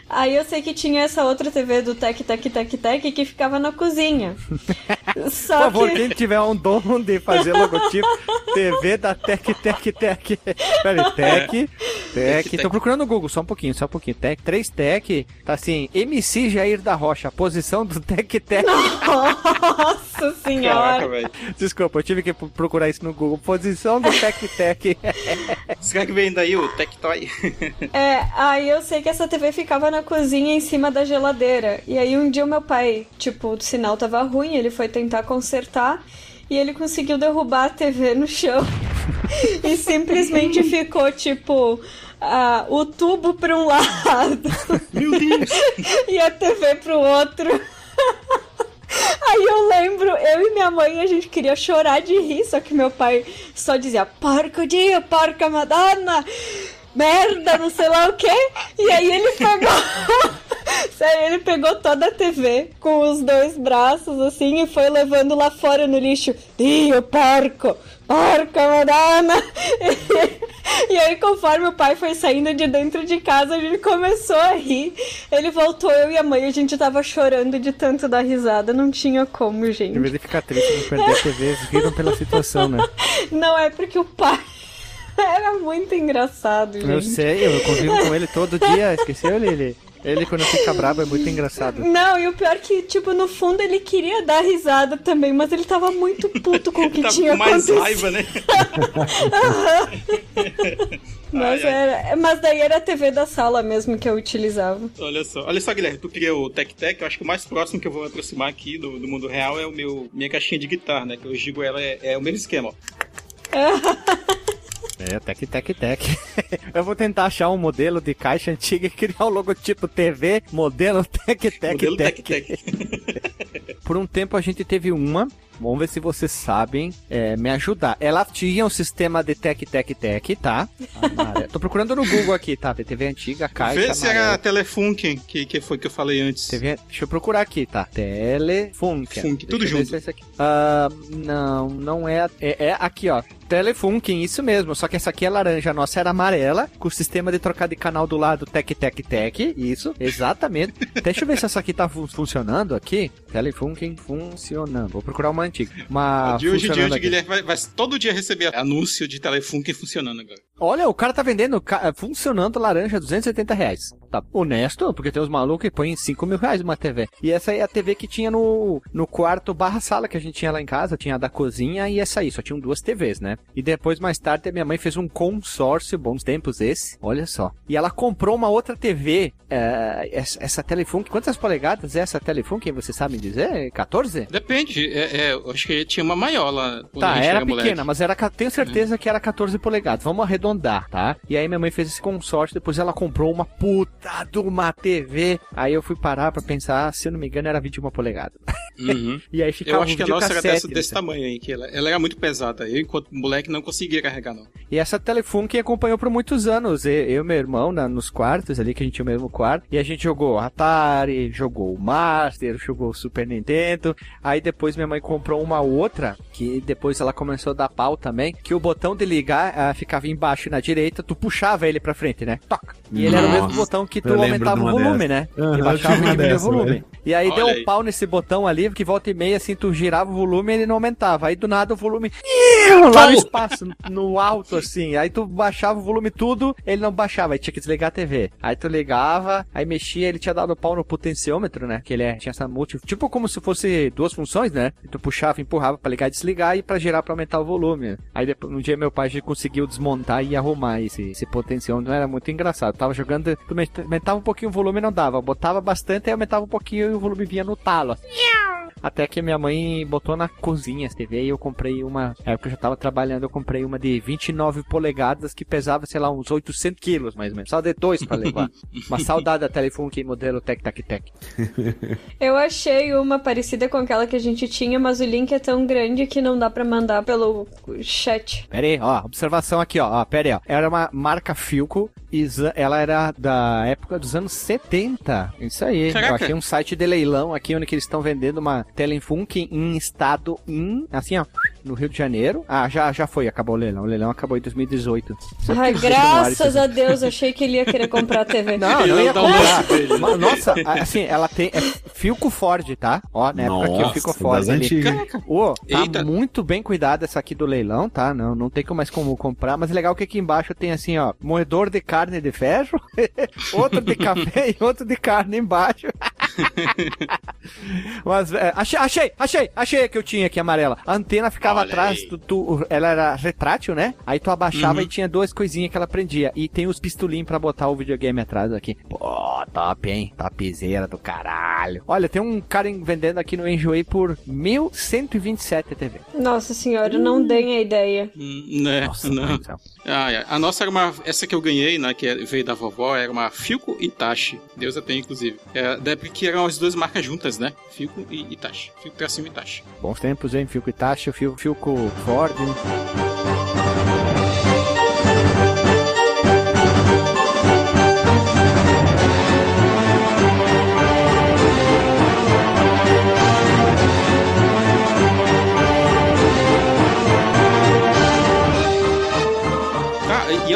Aí eu sei que tinha essa outra TV do Tec Tec Tec Tec que ficava na cozinha. Por Só favor, que. quem tiver um dom de fazer logotipo TV da Tec Tec Tec. Peraí, Tec, Tec. Tô procurando no Google, só um pouquinho, só um pouquinho. Tec, 3 Tec, tá assim, MC Jair da Rocha, posição do Tec Tec. Nossa senhora! Caraca, velho. Desculpa, eu tive que procurar isso no Google. Posição do Tec Tec. Será que vem daí o Tectoy? É, aí eu sei que essa TV ficava na cozinha em cima da geladeira. E aí um dia o meu pai, tipo, o sinal tava ruim, ele foi tentar consertar e ele conseguiu derrubar a TV no chão. e simplesmente ficou, tipo, ah, o tubo pra um lado Meu Deus! e a TV pro outro. Aí eu lembro, eu e minha mãe, a gente queria chorar de rir, só que meu pai só dizia, porco dia, porca madonna, merda, não sei lá o quê. E aí ele pegou, sério, ele pegou toda a TV com os dois braços, assim, e foi levando lá fora no lixo. Dio, porco, porca madonna. E aí, conforme o pai foi saindo de dentro de casa, a gente começou a rir. Ele voltou, eu e a mãe, a gente tava chorando de tanto dar risada. Não tinha como, Em gente. vez de ficar triste não perder a TV, riram pela situação, né? Não é porque o pai era muito engraçado, gente. Eu sei, eu convivo com ele todo dia, esqueceu ele? Ele, quando fica bravo é muito engraçado. Não, e o pior é que, tipo, no fundo ele queria dar risada também, mas ele tava muito puto com o que tinha com mais acontecido. raiva, né? Mas, Ai, ai. era, mas daí era a TV da sala mesmo que eu utilizava. Olha só, olha só, Guilherme, tu queria o Tec Tec, eu acho que o mais próximo que eu vou aproximar aqui do, do mundo real é o meu minha caixinha de guitarra, né? Que eu digo ela é, é o mesmo esquema, ó. É, tec, tec, tec. Eu vou tentar achar um modelo de caixa antiga e criar o logotipo TV, modelo tec, tec, Modelo tec. Tec Tec. Por um tempo a gente teve uma. Vamos ver se vocês sabem é, me ajudar. Ela tinha um sistema de tec, tec, tec, tá? Tô procurando no Google aqui, tá? TV antiga, caixa Vê se era a Telefunken, que, que foi que eu falei antes. TV... Deixa eu procurar aqui, tá? Telefunken. Funk, tudo junto. se é. Ah, não, não é, é. É aqui, ó. Telefunken, isso mesmo. Só que essa aqui é laranja, a nossa era amarela, com o sistema de trocar de canal do lado, tec, tec, tec. Isso, exatamente. Deixa eu ver se essa aqui tá fu- funcionando aqui. Telefunken funcionando. Vou procurar uma antiga. Uma de hoje em dia, funcionando o aqui. Guilherme vai, vai todo dia receber anúncio de Telefunken funcionando agora. Olha, o cara tá vendendo ca- funcionando laranja 270 reais. Tá honesto, porque tem uns malucos que põem 5 mil reais uma TV. E essa aí é a TV que tinha no, no quarto barra sala que a gente tinha lá em casa. Tinha a da cozinha e essa aí. Só tinham duas TVs, né? E depois, mais tarde, a minha mãe fez um consórcio, bons tempos esse. Olha só. E ela comprou uma outra TV. é, essa, essa Telefunk. Quantas polegadas é essa Telefunk? Você sabe dizer? 14? Depende, é, é, eu acho que tinha uma maior lá. Tá, era pequena, moleque. mas era, tenho certeza que era 14 polegadas. Vamos arredondar, tá? E aí minha mãe fez esse consórcio, depois ela comprou uma puta de uma TV. Aí eu fui parar pra pensar, se eu não me engano, era 21 polegadas. Uhum. E aí ficava Eu acho um que a nossa era dessa, desse né? tamanho aí, que ela, ela era muito pesada. Eu, enquanto moleque, não conseguia carregar, não. E essa Telefunk acompanhou por muitos anos. Eu e meu irmão, na- nos quartos ali, que a gente tinha o mesmo quarto. E a gente jogou Atari, jogou o Master, jogou o Super Nintendo. Aí depois minha mãe comprou uma outra, que depois ela começou a dar pau também, que o botão de ligar ah, ficava embaixo e na direita, tu puxava ele pra frente, né? Toca. E ele era o mesmo Nossa, botão que tu aumentava o volume, dessa. né? Aham, e baixava e diminuía o volume. velho. E aí Olha deu um aí. pau nesse botão ali, que volta e meia, assim, tu girava o volume e ele não aumentava. Aí do nada o volume lá no espaço, no alto, assim. Aí tu baixava o volume tudo, ele não baixava, aí tinha que desligar a TV. Aí tu ligava, aí mexia, ele tinha dado pau no potenciômetro, né? Que ele é, tinha essa multi. Tipo como se fosse duas funções, né? E tu puxava, empurrava pra ligar e desligar e pra girar pra aumentar o volume. Aí depois, um dia meu pai já conseguiu desmontar arrumar esse, esse potenciômetro. Era muito engraçado. Tava jogando, aumentava um pouquinho o volume não dava. Botava bastante, aí aumentava um pouquinho e o volume vinha no talo. assim. Até que minha mãe botou na cozinha essa TV e eu comprei uma. Na época eu já tava trabalhando, eu comprei uma de 29 polegadas que pesava, sei lá, uns 800 quilos mais ou menos. Só de dois pra levar. uma saudade da Telefunken modelo Tec Tac Tec. Eu achei uma parecida com aquela que a gente tinha, mas o link é tão grande que não dá pra mandar pelo chat. Pera aí, ó, observação aqui, ó, ó pera aí, ó. Era uma marca Filco e ela era da época dos anos 70. Isso aí. Caraca. Eu achei um site de leilão aqui onde que eles estão vendendo uma Telefunken em estado em, assim, ó, no Rio de Janeiro. Ah, já, já foi, acabou o leilão. O leilão acabou em 2018. Sempre Ai, graças a Deus, achei que ele ia querer comprar a TV. Não, não ia comprar. dele. Mas, Nossa, assim, ela tem. É Filco Ford, tá? Ó, na época que eu Filco Ford ali. Ô, tá Eita. muito bem cuidada essa aqui do leilão, tá? Não, não tem como mais como comprar, mas é legal que aqui embaixo tem assim, ó, moedor de carne de ferro, outro de café e outro de carne embaixo. mas é, achei, achei, achei, achei a que eu tinha aqui amarela. A antena ficava Olha atrás, tu, tu- ela era retrátil, né? Aí tu abaixava Uhum. e tinha duas coisinhas que ela prendia. E tem os pistolinhos pra botar o videogame atrás aqui. Pô, top, hein? Topzera do caralho. Olha, tem um cara vendendo aqui no Enjoei por 1.127 TV. Nossa senhora, não deem a ideia. Hum, né, Nossa, não. Ah, é. A nossa era uma. Essa que eu ganhei, né? Que é- veio da vovó, era uma Filco Itachi. Deus a tem, inclusive. É, da época que eram as duas marcas juntas, né? Filco e Itachi. Filco pra cima e Itachi. Bons tempos, hein? Filco Itachi, Fil, Filco Ford.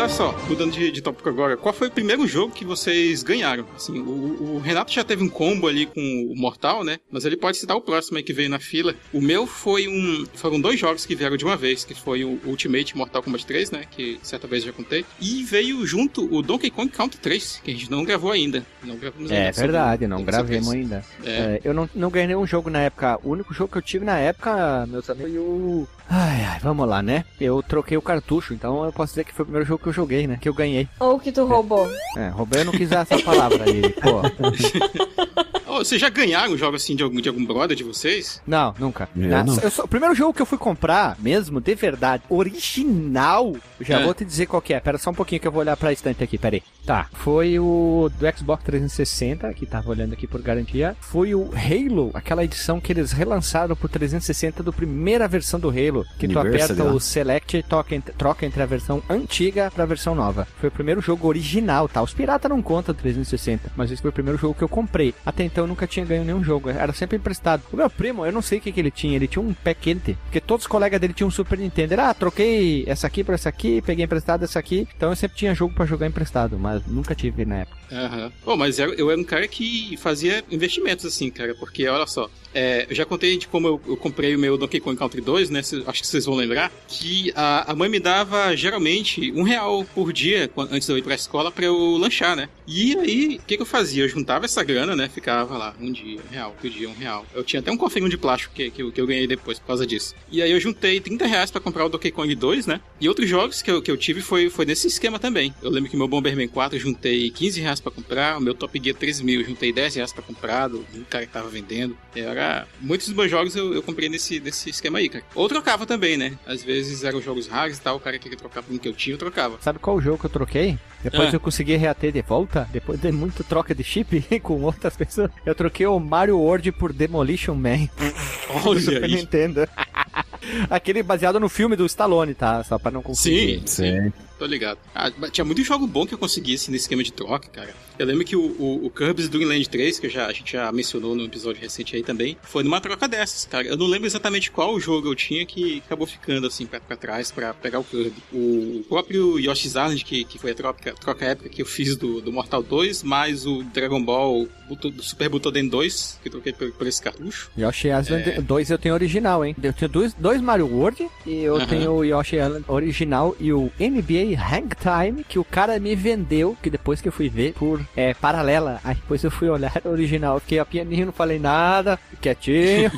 Olha só, mudando de, de tópico agora, qual foi o primeiro jogo que vocês ganharam? Assim, o, o Renato já teve um combo ali com o Mortal, né? Mas ele pode citar o próximo aí que veio na fila. O meu foi um. Foram dois jogos que vieram de uma vez, que foi o Ultimate Mortal Kombat 3, né? Que certa vez eu já contei. E veio junto o Donkey Kong Country 3, que a gente não gravou ainda. Não gravamos É ainda sobre- verdade, não gravemos ainda. É. É, eu não, não ganhei nenhum jogo na época. O único jogo que eu tive na época, meus amigos, foi o. Ai, ai, vamos lá, né? Eu troquei o cartucho, então eu posso dizer que foi o primeiro jogo que eu joguei, né? Que eu ganhei. Ou que tu roubou. É, roubei, eu não quis usar essa palavra aí, pô. Vocês já ganharam um jogo assim de algum, de algum brother de vocês? Não, nunca. Eu Na- não. eu só- o primeiro jogo que eu fui comprar, mesmo, de verdade, original, eu já É. vou te dizer qual que é. Pera só um pouquinho que eu vou olhar pra estante aqui, pera aí. Tá, foi o do Xbox 360, que tava olhando aqui por garantia. Foi o Halo, aquela edição que eles relançaram pro 360 do primeira versão do Halo, que tu Anniversary aperta o Select e troca entre a versão antiga pra versão nova. Foi o primeiro jogo original, tá? Os piratas não contam 360, mas esse foi o primeiro jogo que eu comprei. Até então eu nunca tinha ganho nenhum jogo, era sempre emprestado. O meu primo, eu não sei o que, que ele tinha, ele tinha um pé quente, porque todos os colegas dele tinham um Super Nintendo. Ele, ah, troquei essa aqui por essa aqui, peguei emprestado essa aqui. Então eu sempre tinha jogo pra jogar emprestado, mas nunca tive na época. Aham. Pô, mas eu, eu era um cara que fazia investimentos assim, cara, porque olha só, é, eu já contei de como eu, eu comprei o meu Donkey Kong Country 2, né? cê- acho que vocês vão lembrar, que a, a mãe me dava geralmente um real por dia antes de eu ir pra escola pra eu lanchar, né? E aí, o que, que eu fazia? Eu juntava essa grana, né? Ficava lá, um dia, um real, outro dia, um real. Eu tinha até um cofrinho de plástico que, que, eu, que eu ganhei depois por causa disso. E aí eu juntei 30 reais pra comprar o Donkey Kong 2, né? E outros jogos que eu, que eu tive foi, foi nesse esquema também. Eu lembro que meu Bomberman 4 eu juntei 15 reais pra comprar, o meu Top Gear 3000 eu juntei 10 reais pra comprar, do, do cara que tava vendendo. Era... Muitos dos meus jogos eu, eu comprei nesse, nesse esquema aí, cara. Ou trocava também, né? Às vezes eram jogos raros e tal, o cara queria trocar por um que eu tinha, eu trocava. Sabe qual jogo que eu troquei? Depois Ah. eu consegui reater de volta, depois de muito troca de chip com outras pessoas. Eu troquei o Mario World por Demolition Man. Olha Super aí. Nintendo. Aquele baseado no filme do Stallone, tá? Só pra não confundir. Sim, sim. Tô ligado. Ah, tinha muito jogo bom que eu consegui assim, nesse esquema de troca, cara. Eu lembro que o, o, o Kirby's Dream Land 3, que já, a gente já mencionou no episódio recente aí também, foi numa troca dessas, cara. Eu não lembro exatamente qual jogo eu tinha que acabou ficando assim pra, pra trás pra pegar o Kirby. O próprio Yoshi's Island, que, que foi a troca, troca épica que eu fiz do, do Mortal 2, mais o Dragon Ball do Super Butoden 2, que eu troquei por, por esse cartucho. Yoshi Island É. 2 eu tenho original, hein? Eu tenho dois, dois Mario World e eu Aham. tenho o Yoshi Island original e o NBA Hang Time que o cara me vendeu, que depois que eu fui ver, por é, paralela. Aí depois eu fui olhar o original, fiquei a pianinho, não falei nada, quietinho.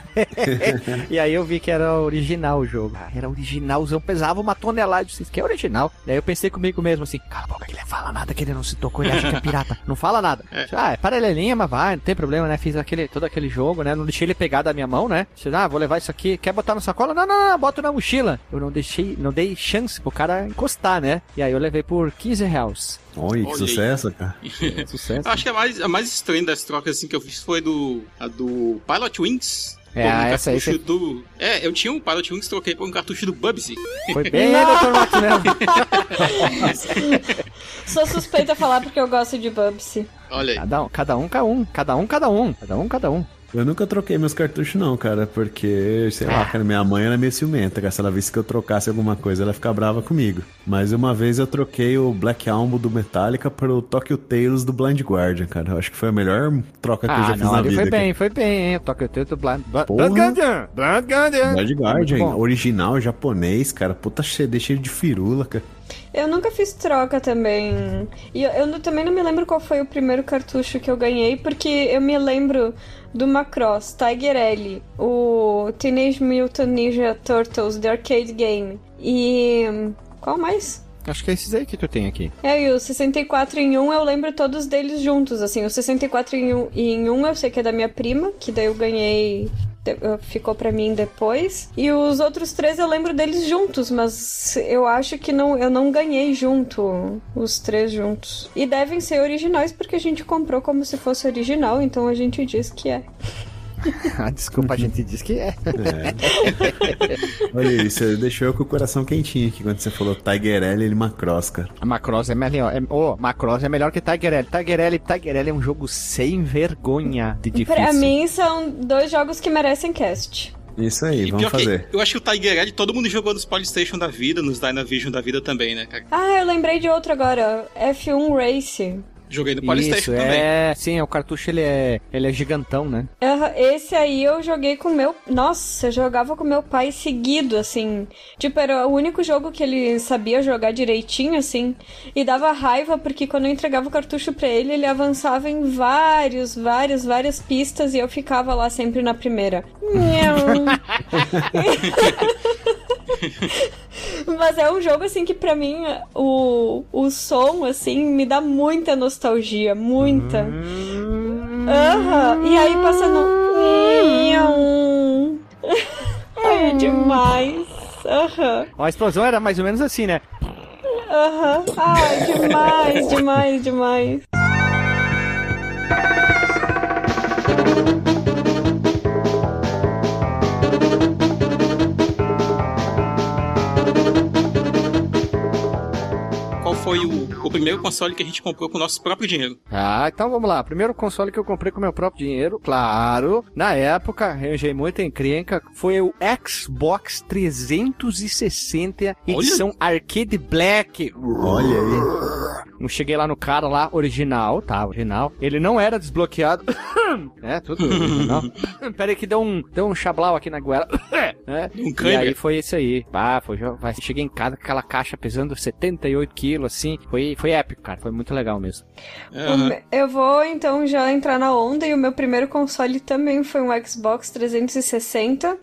e aí eu vi que era original o jogo. Era originalzão, pesava uma tonelada. Eu disse, que é original. Daí eu pensei comigo mesmo assim, cala a boca, que ele não fala nada, que ele não se tocou, ele acha que é pirata. Não fala nada. Ah, é paralelinha, mas vai, não tem problema, né? Fiz aquele, todo aquele jogo, né? Não deixei ele pegar da minha mão, né? Disse, ah, vou levar isso aqui, quer botar na sacola? Não, não, não, bota na mochila. Eu não deixei, não dei chance pro cara encostar, né? E aí eu levei por 15 reais. Olha, que Olha aí. sucesso, cara. Sucesso. Acho que a mais, a mais estranha das trocas assim, que eu fiz foi do, a do Pilot Wings. É, um essa aí cartucho você- do. É, eu tinha um Pilot Wings, troquei por um cartucho do Bubsy. Foi bem, Dr. Max mesmo. Sou suspeita a falar porque eu gosto de Bubsy. Olha aí. Cada um, cada um, cada um, cada um, cada um, cada um, cada um. Eu nunca troquei meus cartuchos, não, cara, porque, sei lá, cara, minha mãe era meio ciumenta, cara. Se ela visse que eu trocasse alguma coisa, ela ia ficar brava comigo. Mas uma vez eu troquei o Black Album do Metallica pro Tokyo Tales do Blind Guardian, cara. Eu acho que foi a melhor troca que eu já Ah, fiz não, na ali vida. foi bem, foi bem, hein? Toca o teu do Blind Blind Porra. Guardian. Blind Guardian. Blind Guardian, Muito bom. original, japonês, cara. Puta CD cheio de firula, cara. Eu nunca fiz troca também. E eu, eu também não me lembro qual foi o primeiro cartucho que eu ganhei, porque eu me lembro do Macross, Tiger L, o Teenage Mutant Ninja Turtles, The Arcade Game. E. Qual mais? Acho que é esses aí que tu tem aqui. É, e o 64 em 1 eu lembro todos deles juntos, assim. O 64 em 1, em 1 eu sei que é da minha prima, que daí eu ganhei. Eh, Ficou pra mim depois. E os outros três eu lembro deles juntos, mas eu acho que não, eu não ganhei junto, os três juntos. E devem ser originais porque a gente comprou como se fosse original, então a gente diz que é. Ah, Desculpa, a gente diz que é. Olha isso, deixou eu com o coração quentinho aqui quando você falou Tiger L e Macross, cara. A Macross é melhor. É, oh, Macross é melhor que Tiger L. Tiger L, Tiger L é um jogo sem vergonha de difícil. Pra mim são dois jogos que merecem cast. Isso aí, E vamos fazer. eu acho que o Tiger Ed todo mundo jogou nos Polystation da vida, nos Dynavision da vida também, né, cara? Ah, eu lembrei de outro agora. F1 Race. Joguei no Isso, também. é. Sim, o cartucho ele é, ele é gigantão, né? Esse aí eu joguei com meu. Nossa, eu jogava com meu pai seguido, assim. Tipo, era o único jogo que ele sabia jogar direitinho, assim. E dava raiva porque quando eu entregava o cartucho pra ele, ele avançava em vários, vários, várias pistas e eu ficava lá sempre na primeira. Mas é um jogo, assim, que pra mim o, o som, assim, me dá muita nostalgia. Muita. Aham. E aí passando. É demais. Aham. Ó, a explosão era mais ou menos assim, né? Aham. Ai, demais, demais, demais. foi o, o primeiro console que a gente comprou com o nosso próprio dinheiro? Ah, então vamos lá. Primeiro console que eu comprei com meu próprio dinheiro, claro. Na época, arranjei muita encrenca. Foi o Xbox 360 edição Arcade Black. Olha aí. Eu cheguei lá no cara lá, original, tá, original. Ele não era desbloqueado. é, tudo original. Pera aí que deu um, deu um chablau aqui na goela. é. Um E aí foi isso aí. Ah, foi, cheguei em casa com aquela caixa pesando 78 quilos, assim. Foi, foi épico, cara. Foi muito legal mesmo. Me- Eu vou então já entrar na onda e o meu primeiro console também foi um Xbox 360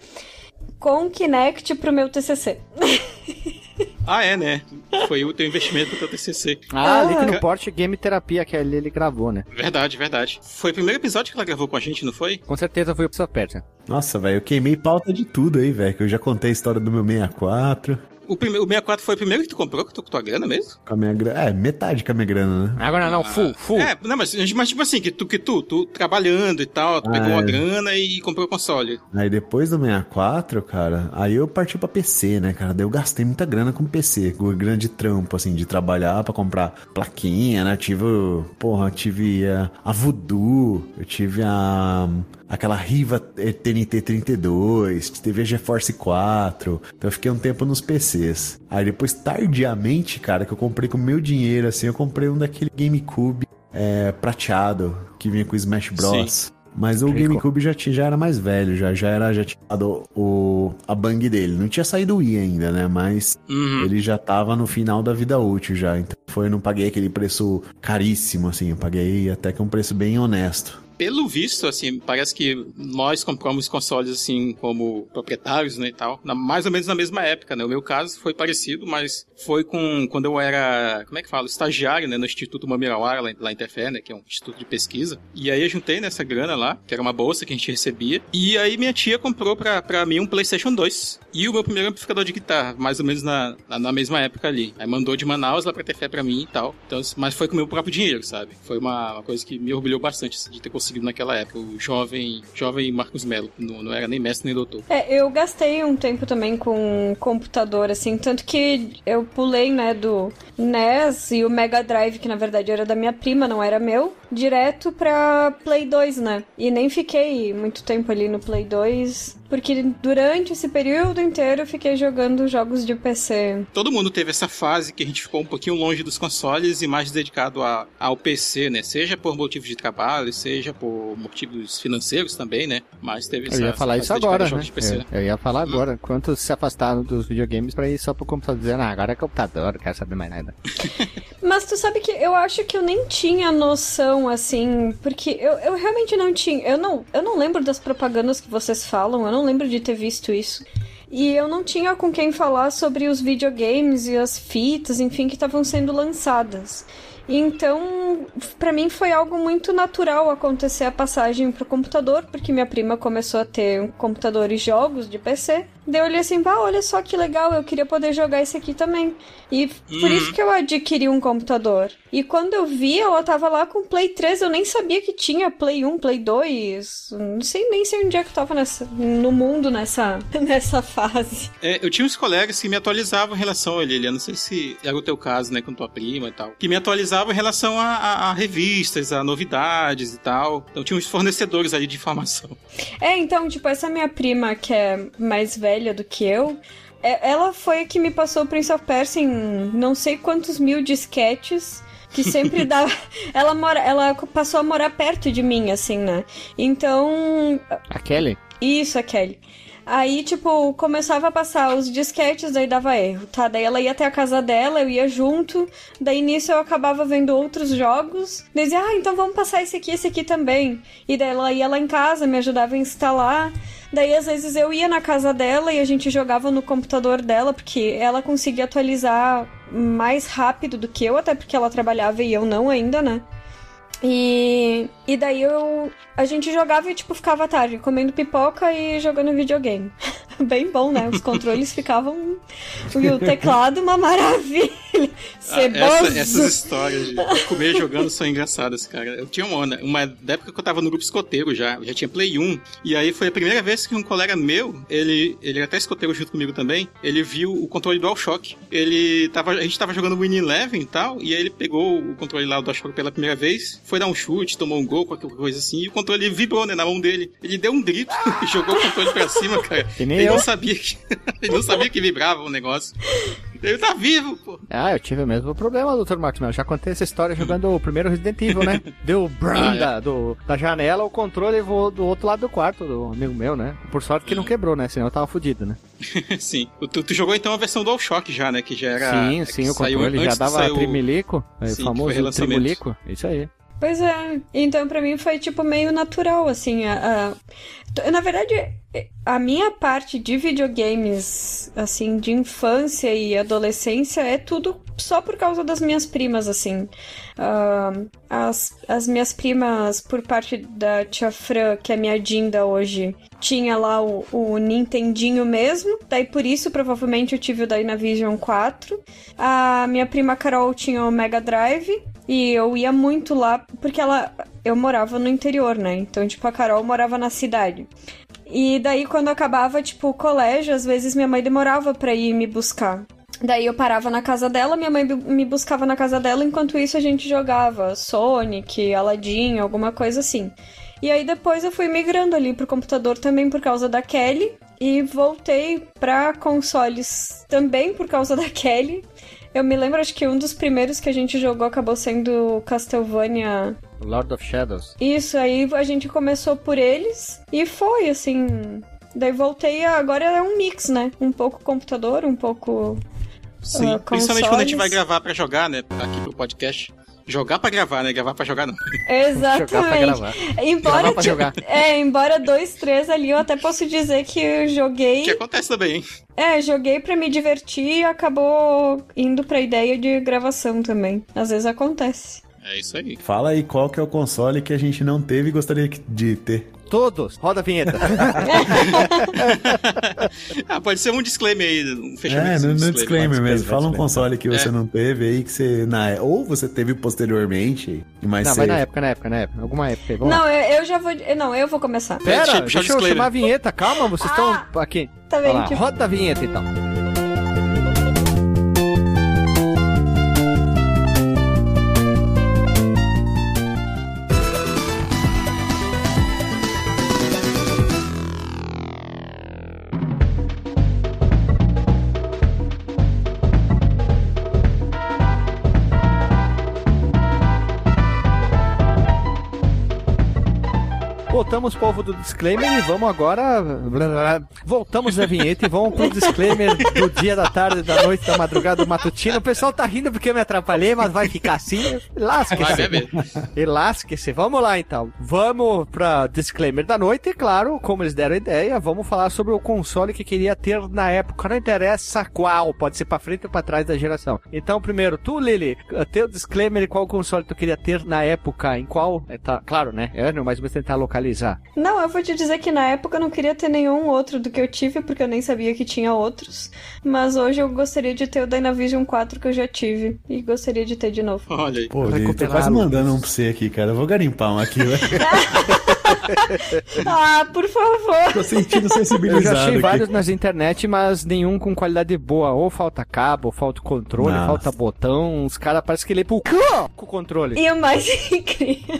com Kinect pro meu TCC. Ah, é, né? Foi o teu investimento pro teu TCC. Ah, Ah. No Porte Game Terapia, que ali ele gravou, né? Verdade, verdade. Foi o primeiro episódio que ela gravou com a gente, não foi? Com certeza foi o Pixel Persia. Nossa, velho, eu queimei pauta de tudo aí, velho. Que eu já contei a história do meu 64. O, primeiro, o 64 foi o primeiro que tu comprou com tu- com tua grana mesmo? Com a minha grana. É, metade com a minha grana, né? Agora não, full, full. É, não, mas, mas tipo assim, que tu, que tu, tu trabalhando e tal, tu Ah, pegou uma é. grana e comprou o console. Aí depois do 64, cara, aí eu parti pra PC, né, cara? Daí eu gastei muita grana com PC, com grana de trampo, assim, de trabalhar pra comprar plaquinha, né? Tive, o- porra, eu tive a, a Voodoo, eu tive a. aquela Riva TNT 32, teve a GeForce 4. Então eu fiquei um tempo nos PCs. Aí depois, tardiamente, cara, que eu comprei com meu dinheiro, assim, eu comprei um daquele GameCube é, prateado, que vinha com Smash Bros. Mas o. GameCube já, tinha, já era mais velho, já, já era já tinha dado o, a bang dele. Não tinha saído o Wii ainda, né? Mas Uhum. ele já tava no final da vida útil já. Então foi, não paguei aquele preço caríssimo, assim. Eu paguei até que um preço bem honesto. Pelo visto, assim, parece que nós compramos consoles, assim, como proprietários, né, e tal, na- mais ou menos na mesma época, né? O meu caso foi parecido, mas foi com, quando eu era, como é que fala, estagiário, né, no Instituto Mamirauara, lá, lá em Tefé, né, que é um instituto de pesquisa. E aí eu juntei nessa grana lá, que era uma bolsa que a gente recebia, e aí minha tia comprou pra, pra mim um PlayStation 2 e o meu primeiro amplificador de guitarra, mais ou menos na, na, na mesma época ali. Aí mandou de Manaus lá pra Tefé pra mim e tal. Então, mas foi com o meu próprio dinheiro, sabe? Foi uma, uma coisa que me orgulhou bastante, assim, de ter conseguido naquela época. O jovem, jovem Marcos Melo. Não, não era nem mestre nem doutor. É, eu gastei um tempo também com computador, assim, tanto que eu pulei, né, do NES e o Mega Drive, que na verdade era da minha prima, não era meu, direto pra Play 2, né? E nem fiquei muito tempo ali no Play 2, porque durante esse período inteiro eu fiquei jogando jogos de PC. Todo mundo teve essa fase que a gente ficou um pouquinho longe dos consoles e mais dedicado a, ao PC, né? Seja por motivos de trabalho, seja por motivos financeiros também, né? Mas teve Eu essa ia falar isso agora, né? de PC, né? Eu, eu ia falar agora. Quantos se afastaram dos videogames pra ir só pro computador dizendo, ah, agora é computador, não quero saber mais nada. Mas tu sabe que eu acho que eu nem tinha noção, assim, porque eu, eu realmente não tinha. Eu não, eu não lembro das propagandas que vocês falam, eu não lembro de ter visto isso. E eu não tinha com quem falar sobre os videogames e as fitas, enfim, que estavam sendo lançadas. Então, pra mim foi algo muito natural acontecer a passagem pro computador, porque minha prima começou a ter um computador e jogos de PC. Daí eu olhei assim, pá, olha só que legal, eu queria poder jogar esse aqui também. E por Uhum. isso que eu adquiri um computador. E quando eu vi, ela tava lá com Play 3, eu nem sabia que tinha Play 1, Play 2. Não sei nem sei onde é que eu tava nessa, no mundo nessa, nessa fase. É, eu tinha uns colegas que me atualizavam em relação a ele. Eu não sei se era o teu caso, né, com tua prima e tal. Que me atualizavam em relação a, a- a revistas, a novidades e tal. Então tinha uns fornecedores ali de informação. É, então, tipo, essa minha prima, que é mais velha do que eu, é- ela foi a que me passou o Prince of Persia em não sei quantos mil disquetes. Que sempre dava. Ela, mora, ela passou a morar perto de mim, assim, né? Então. A Kelly? Isso, a Kelly. Aí, tipo, começava a passar os disquetes, daí dava erro, tá? Daí ela ia até a casa dela, eu ia junto. Daí nisso eu acabava vendo outros jogos. Daí dizia, ah, então vamos passar esse aqui, esse aqui também. E daí ela ia lá em casa, me ajudava a instalar. Daí às vezes eu ia na casa dela e a gente jogava no computador dela, porque ela conseguia atualizar mais rápido do que eu, até porque ela trabalhava e eu não ainda, né? E, e daí eu. A gente jogava e, tipo, ficava tarde, comendo pipoca e jogando videogame. Bem bom, né? Os controles ficavam. E o teclado, uma maravilha. Ah, Ceboso. essa- essas histórias de comer jogando são engraçadas, cara. Eu tinha uma, onda- uma da época que eu tava no grupo escoteiro já, eu já tinha Play 1, e aí foi a primeira vez que um colega meu, ele, ele era até escoteiro junto comigo também, ele viu o controle DualShock. Ele tava, a gente tava jogando Win Eleven e tal, e aí ele pegou o controle lá do DualShock pela primeira vez, foi dar um chute, tomou um gol, qualquer coisa assim, e o controle vibrou, né, na mão dele. Ele deu um grito e jogou o controle pra cima, cara. Que nem ele eu. Não sabia que, ele não sabia que vibrava o negócio. Ele tá vivo, pô. Ah, eu tive o mesmo problema, Dr. Marcos Melo. Já contei essa história jogando o primeiro Resident Evil, né? Deu brum Ah, é. da, do, da janela, o controle voou do outro lado do quarto do amigo meu, né? Por sorte que não quebrou, né? Senão eu tava fudido, né? Sim. Tu, tu jogou então a versão DualShock já, né? Que já era. sim, é, sim, que o saiu controle já dava sair o- trimilico, é, Sim, o famoso trimulico. Isso aí. Pois é. Então, pra mim foi, tipo, meio natural, assim. A, a- Na verdade, a minha parte de videogames, assim, de infância e adolescência é tudo só por causa das minhas primas, assim. Ah, as, as minhas primas, por parte da tia Fran, que é minha Dinda hoje, tinha lá o, o Nintendinho mesmo. Daí por isso, provavelmente, eu tive o Dynavision 4. A minha prima Carol tinha o Mega Drive. E eu ia muito lá, porque ela. Eu morava no interior, né? Então, tipo, a Carol morava na cidade. E daí, quando acabava, tipo, o colégio, às vezes minha mãe demorava pra ir me buscar. Daí eu parava na casa dela, minha mãe me buscava na casa dela, enquanto isso a gente jogava Sonic, Aladdin, alguma coisa assim. E aí depois eu fui migrando ali pro computador também por causa da Kelly e voltei pra consoles também por causa da Kelly. Eu me lembro, acho que um dos primeiros que a gente jogou acabou sendo Castlevania Lord of Shadows. isso, aí a gente começou por eles e foi, assim. Daí voltei, a- agora é um mix, né? Um pouco computador, um pouco. Sim. ah, Principalmente quando a gente vai gravar pra jogar, né? Aqui pro podcast. Jogar pra gravar, né? Gravar pra jogar não. Jogar pra Exatamente. gravar. Embora, Gravar pra jogar. É, embora dois, três ali, eu até posso dizer que eu joguei. Que acontece também, hein? É, joguei pra me divertir e acabou indo pra ideia de gravação também. Às vezes acontece. É isso aí. Fala aí qual que é o console que a gente não teve e gostaria de ter. Todos. Roda a vinheta. ah, pode ser um disclaimer aí, um É, fechamento. no, um no disclaimer mesmo. Fala um disclaimer. console que você É. não teve aí, que você. Na, ou você teve posteriormente, mais Não, vai cedo. na época, na época, na época. Alguma época. Vamos. Não, eu, eu já vou. Não, eu vou começar. Pera, Deixa- deixa, eu disclaimer. chamar a vinheta. Calma, vocês estão aqui. Tá Vai bem, lá, que- roda a vinheta então. Voltamos, povo do disclaimer, e vamos agora. Voltamos da vinheta e vamos pro disclaimer do dia, da tarde, da noite, da madrugada, do matutino. O pessoal tá rindo porque eu me atrapalhei, mas vai ficar assim. Lasque-se. E lasque-se. Vamos lá então. Vamos pra disclaimer da noite. E claro, como eles deram ideia, vamos falar sobre o console que queria ter na época. Não interessa qual, pode ser pra frente ou pra trás da geração. Então, primeiro, tu, Lili, teu disclaimer e qual console tu queria ter na época, em qual. é, Tá, claro, né? Ano, mas vou tentar localizar. Não, eu vou te dizer que na época eu não queria ter nenhum outro do que eu tive, porque eu nem sabia que tinha outros. Mas hoje eu gostaria de ter o Dynavision 4 que eu já tive. E gostaria de ter de novo. Olha aí. Pô, Lili, tô Recuperar quase mandando um pra você aqui, cara. Eu vou garimpar um aqui, velho. ah, por favor! Tô sentindo Eu já sensibilizado achei aqui. vários nas internet, mas nenhum com qualidade boa. Ou falta cabo, ou falta controle, Nossa. falta botão. Os caras parecem que ele pro c... com o controle. E o mais incrível.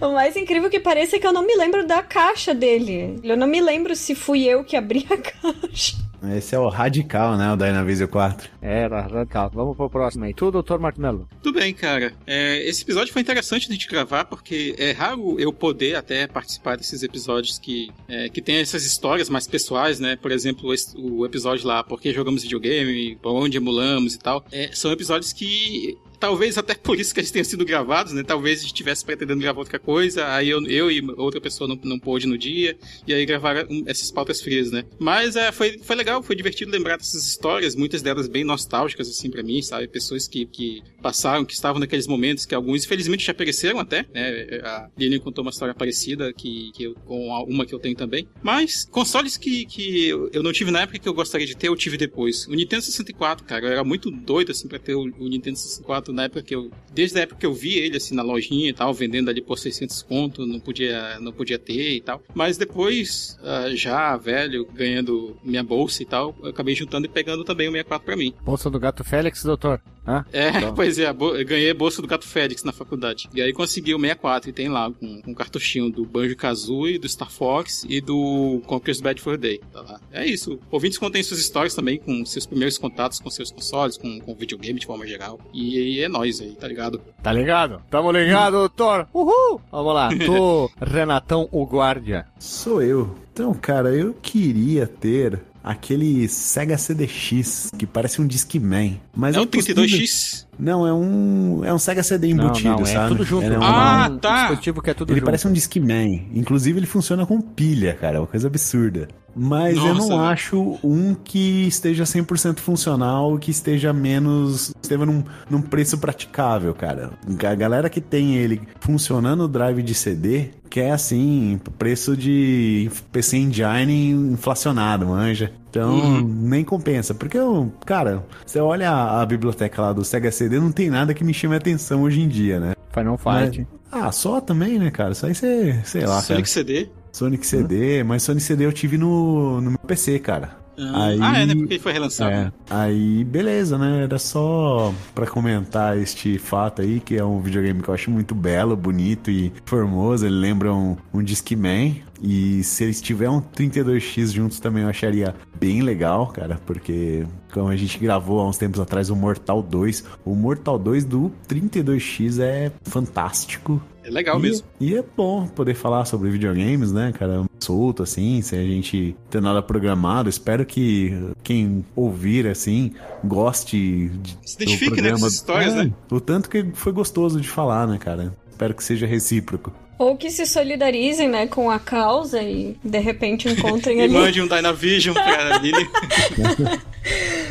o mais incrível que parece é que eu não me lembro da caixa dele. Eu não me lembro se fui eu que abri a caixa. Esse é o radical, né? O Dynavision 4. Era, legal. Vamos pro próximo aí. Tu, doutor Martinello. Tudo bem, cara. É, esse episódio foi interessante de a gente gravar, porque é raro eu poder até participar desses episódios que, é, que tem essas histórias mais pessoais, né? Por exemplo, o episódio lá, Por que jogamos videogame, por onde emulamos e tal. É, são episódios que. Talvez até por isso que eles tenham sido gravados, né? Talvez a gente estivesse pretendendo gravar outra coisa, aí eu, eu e outra pessoa não, não pôde no dia, e aí gravaram essas pautas frias, né? Mas é, foi, foi legal, foi divertido lembrar dessas histórias, muitas delas bem nostálgicas, assim, pra mim, sabe? Pessoas que, que passaram, que estavam naqueles momentos, que alguns, infelizmente, já pereceram até, né? A Lilian contou uma história parecida que, que eu, com uma que eu tenho também. Mas, consoles que, que eu não tive na época que eu gostaria de ter, eu tive depois. O Nintendo 64, cara, eu era muito doido, assim, pra ter o, o Nintendo 64 na época que eu... Desde a época que eu vi ele, assim, na lojinha e tal, vendendo ali por 600 conto, não podia, não podia ter e tal. Mas depois, ah, já velho, ganhando minha bolsa e tal, eu acabei juntando e pegando também o 64 pra mim. Bolsa do Gato Félix, doutor. Hã? É, Então. pois é, ganhei bolsa do Gato Félix na faculdade. E aí consegui o 64 e tem lá com um cartuchinho do Banjo Kazooie, do Star Fox e do Conker's Bad for Day. Tá lá. É isso. Ouvintes contem suas histórias também com seus primeiros contatos com seus consoles, com, com videogame de forma geral. E aí é nóis aí, tá ligado? Tá ligado? Tamo ligado, doutor. Uhul! Vamos lá. Tu, Renatão, o guardia. Sou eu. Então, cara, eu queria ter aquele Sega CDX que parece um Discman. Mas é possível- 32X? Não, é um é um Sega CD embutido, não, não, é sabe? tudo junto. É um- Ah, um tá. dispositivo que é tudo Ele junto. parece um Discman. Inclusive, ele funciona com pilha, cara. É uma coisa absurda. Mas eu Nossa, não velho. acho um que esteja 100% funcional, que esteja menos. esteja num, num preço praticável, cara. A galera que tem ele funcionando o drive de CD, quer assim, preço de PC Engine inflacionado, manja. Então, Uhum. nem compensa. Porque, eu, cara, você olha a, a biblioteca lá do Sega CD, não tem nada que me chame a atenção hoje em dia, né? Final Mas- Fight. ah, só também, né, cara? Isso aí você, sei lá, cara. Sonic CD? Sonic CD, mas Sonic CD eu tive no, no meu PC, cara. Ah, Aí- ah, é, né? Porque foi relançado. É, aí beleza, né? Era só pra comentar este fato aí, que é um videogame que eu acho muito belo, bonito e formoso. Ele lembra um, um Discman. E se eles tiver um 32X juntos também eu acharia bem legal, cara, porque como a gente gravou há uns tempos atrás o Mortal 2, o Mortal 2 do 32X é fantástico. É legal e, mesmo. E é bom poder falar sobre videogames, né, cara? Solto, assim, sem a gente ter nada programado. Espero que quem ouvir, assim, goste de, Se identifique, né, com essas histórias, É, né? O tanto que foi gostoso de falar, né, cara? Espero que seja recíproco. Ou que se solidarizem, né, com a causa e de repente encontrem E ali. mande um Dynavision pra Lili.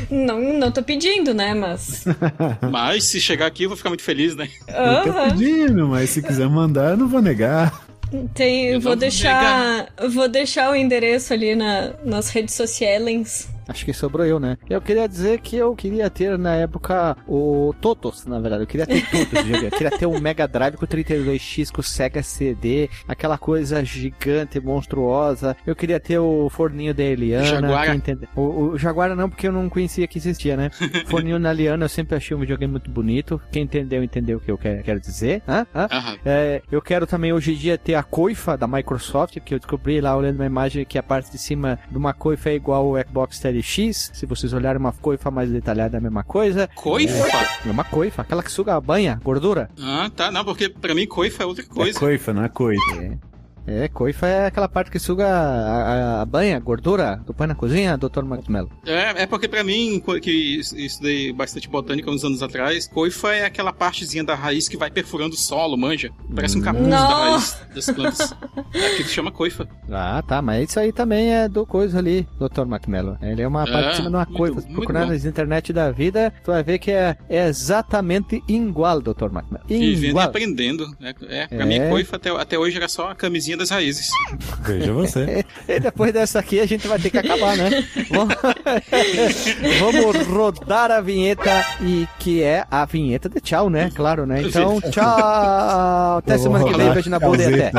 Não, não tô pedindo, né, mas. Mas se chegar aqui eu vou ficar muito feliz, né? Eu tô pedindo, mas se quiser mandar, eu não vou negar. Tem, Eu vou não vou deixar, vou deixar o endereço ali na, nas redes sociais. Acho que sobrou eu, né? Eu queria dizer que eu queria ter na época o Totos, na verdade. Eu queria ter todos. eu queria ter um Mega Drive com 32X, com Sega CD, aquela coisa gigante, monstruosa. Eu queria ter o forninho da Eliana. Jaguara. O, o Jaguar não, porque eu não conhecia que existia, né? forninho na Eliana, eu sempre achei um videogame muito bonito. Quem entendeu, entendeu o que eu quero dizer. Né? Hã? Hã? Uhum. É, eu quero também hoje em dia ter a coifa da Microsoft, que eu descobri lá olhando uma imagem que a parte de cima de uma coifa é igual o Xbox 3 LX. Se vocês olharem uma coifa mais detalhada, é a mesma coisa. Coifa? É, é uma coifa, aquela que suga a banha, gordura. Ah, tá. Não, porque pra mim coifa é outra é coisa. É coifa, não é coifa. É coifa é aquela parte que suga a, a- a banha, gordura do pão na cozinha, Dr. Max Mello. É, é porque pra mim, que estudei bastante botânica uns anos atrás, coifa é aquela partezinha da raiz que vai perfurando o solo, manja. Parece um capuz da raiz das plantas. É aquilo que chama coifa. Ah, tá, mas isso aí também é do coisa ali, Dr. Macmillan. Ele é uma É, parte de cima de uma muito- coisa. Se procurar nas internet da vida, tu vai ver que é, é exatamente igual, Dr. Macmillan. Vivendo e Igual. aprendendo. É, é, pra É. mim, coifa até, até hoje era só a camisinha das raízes. Veja você. E depois dessa aqui a gente vai ter que acabar, né? Vamos- rodar a vinheta e que é a vinheta de tchau, né? Claro, né? Então, tchau! Até semana que vem, beijo na bunda e até.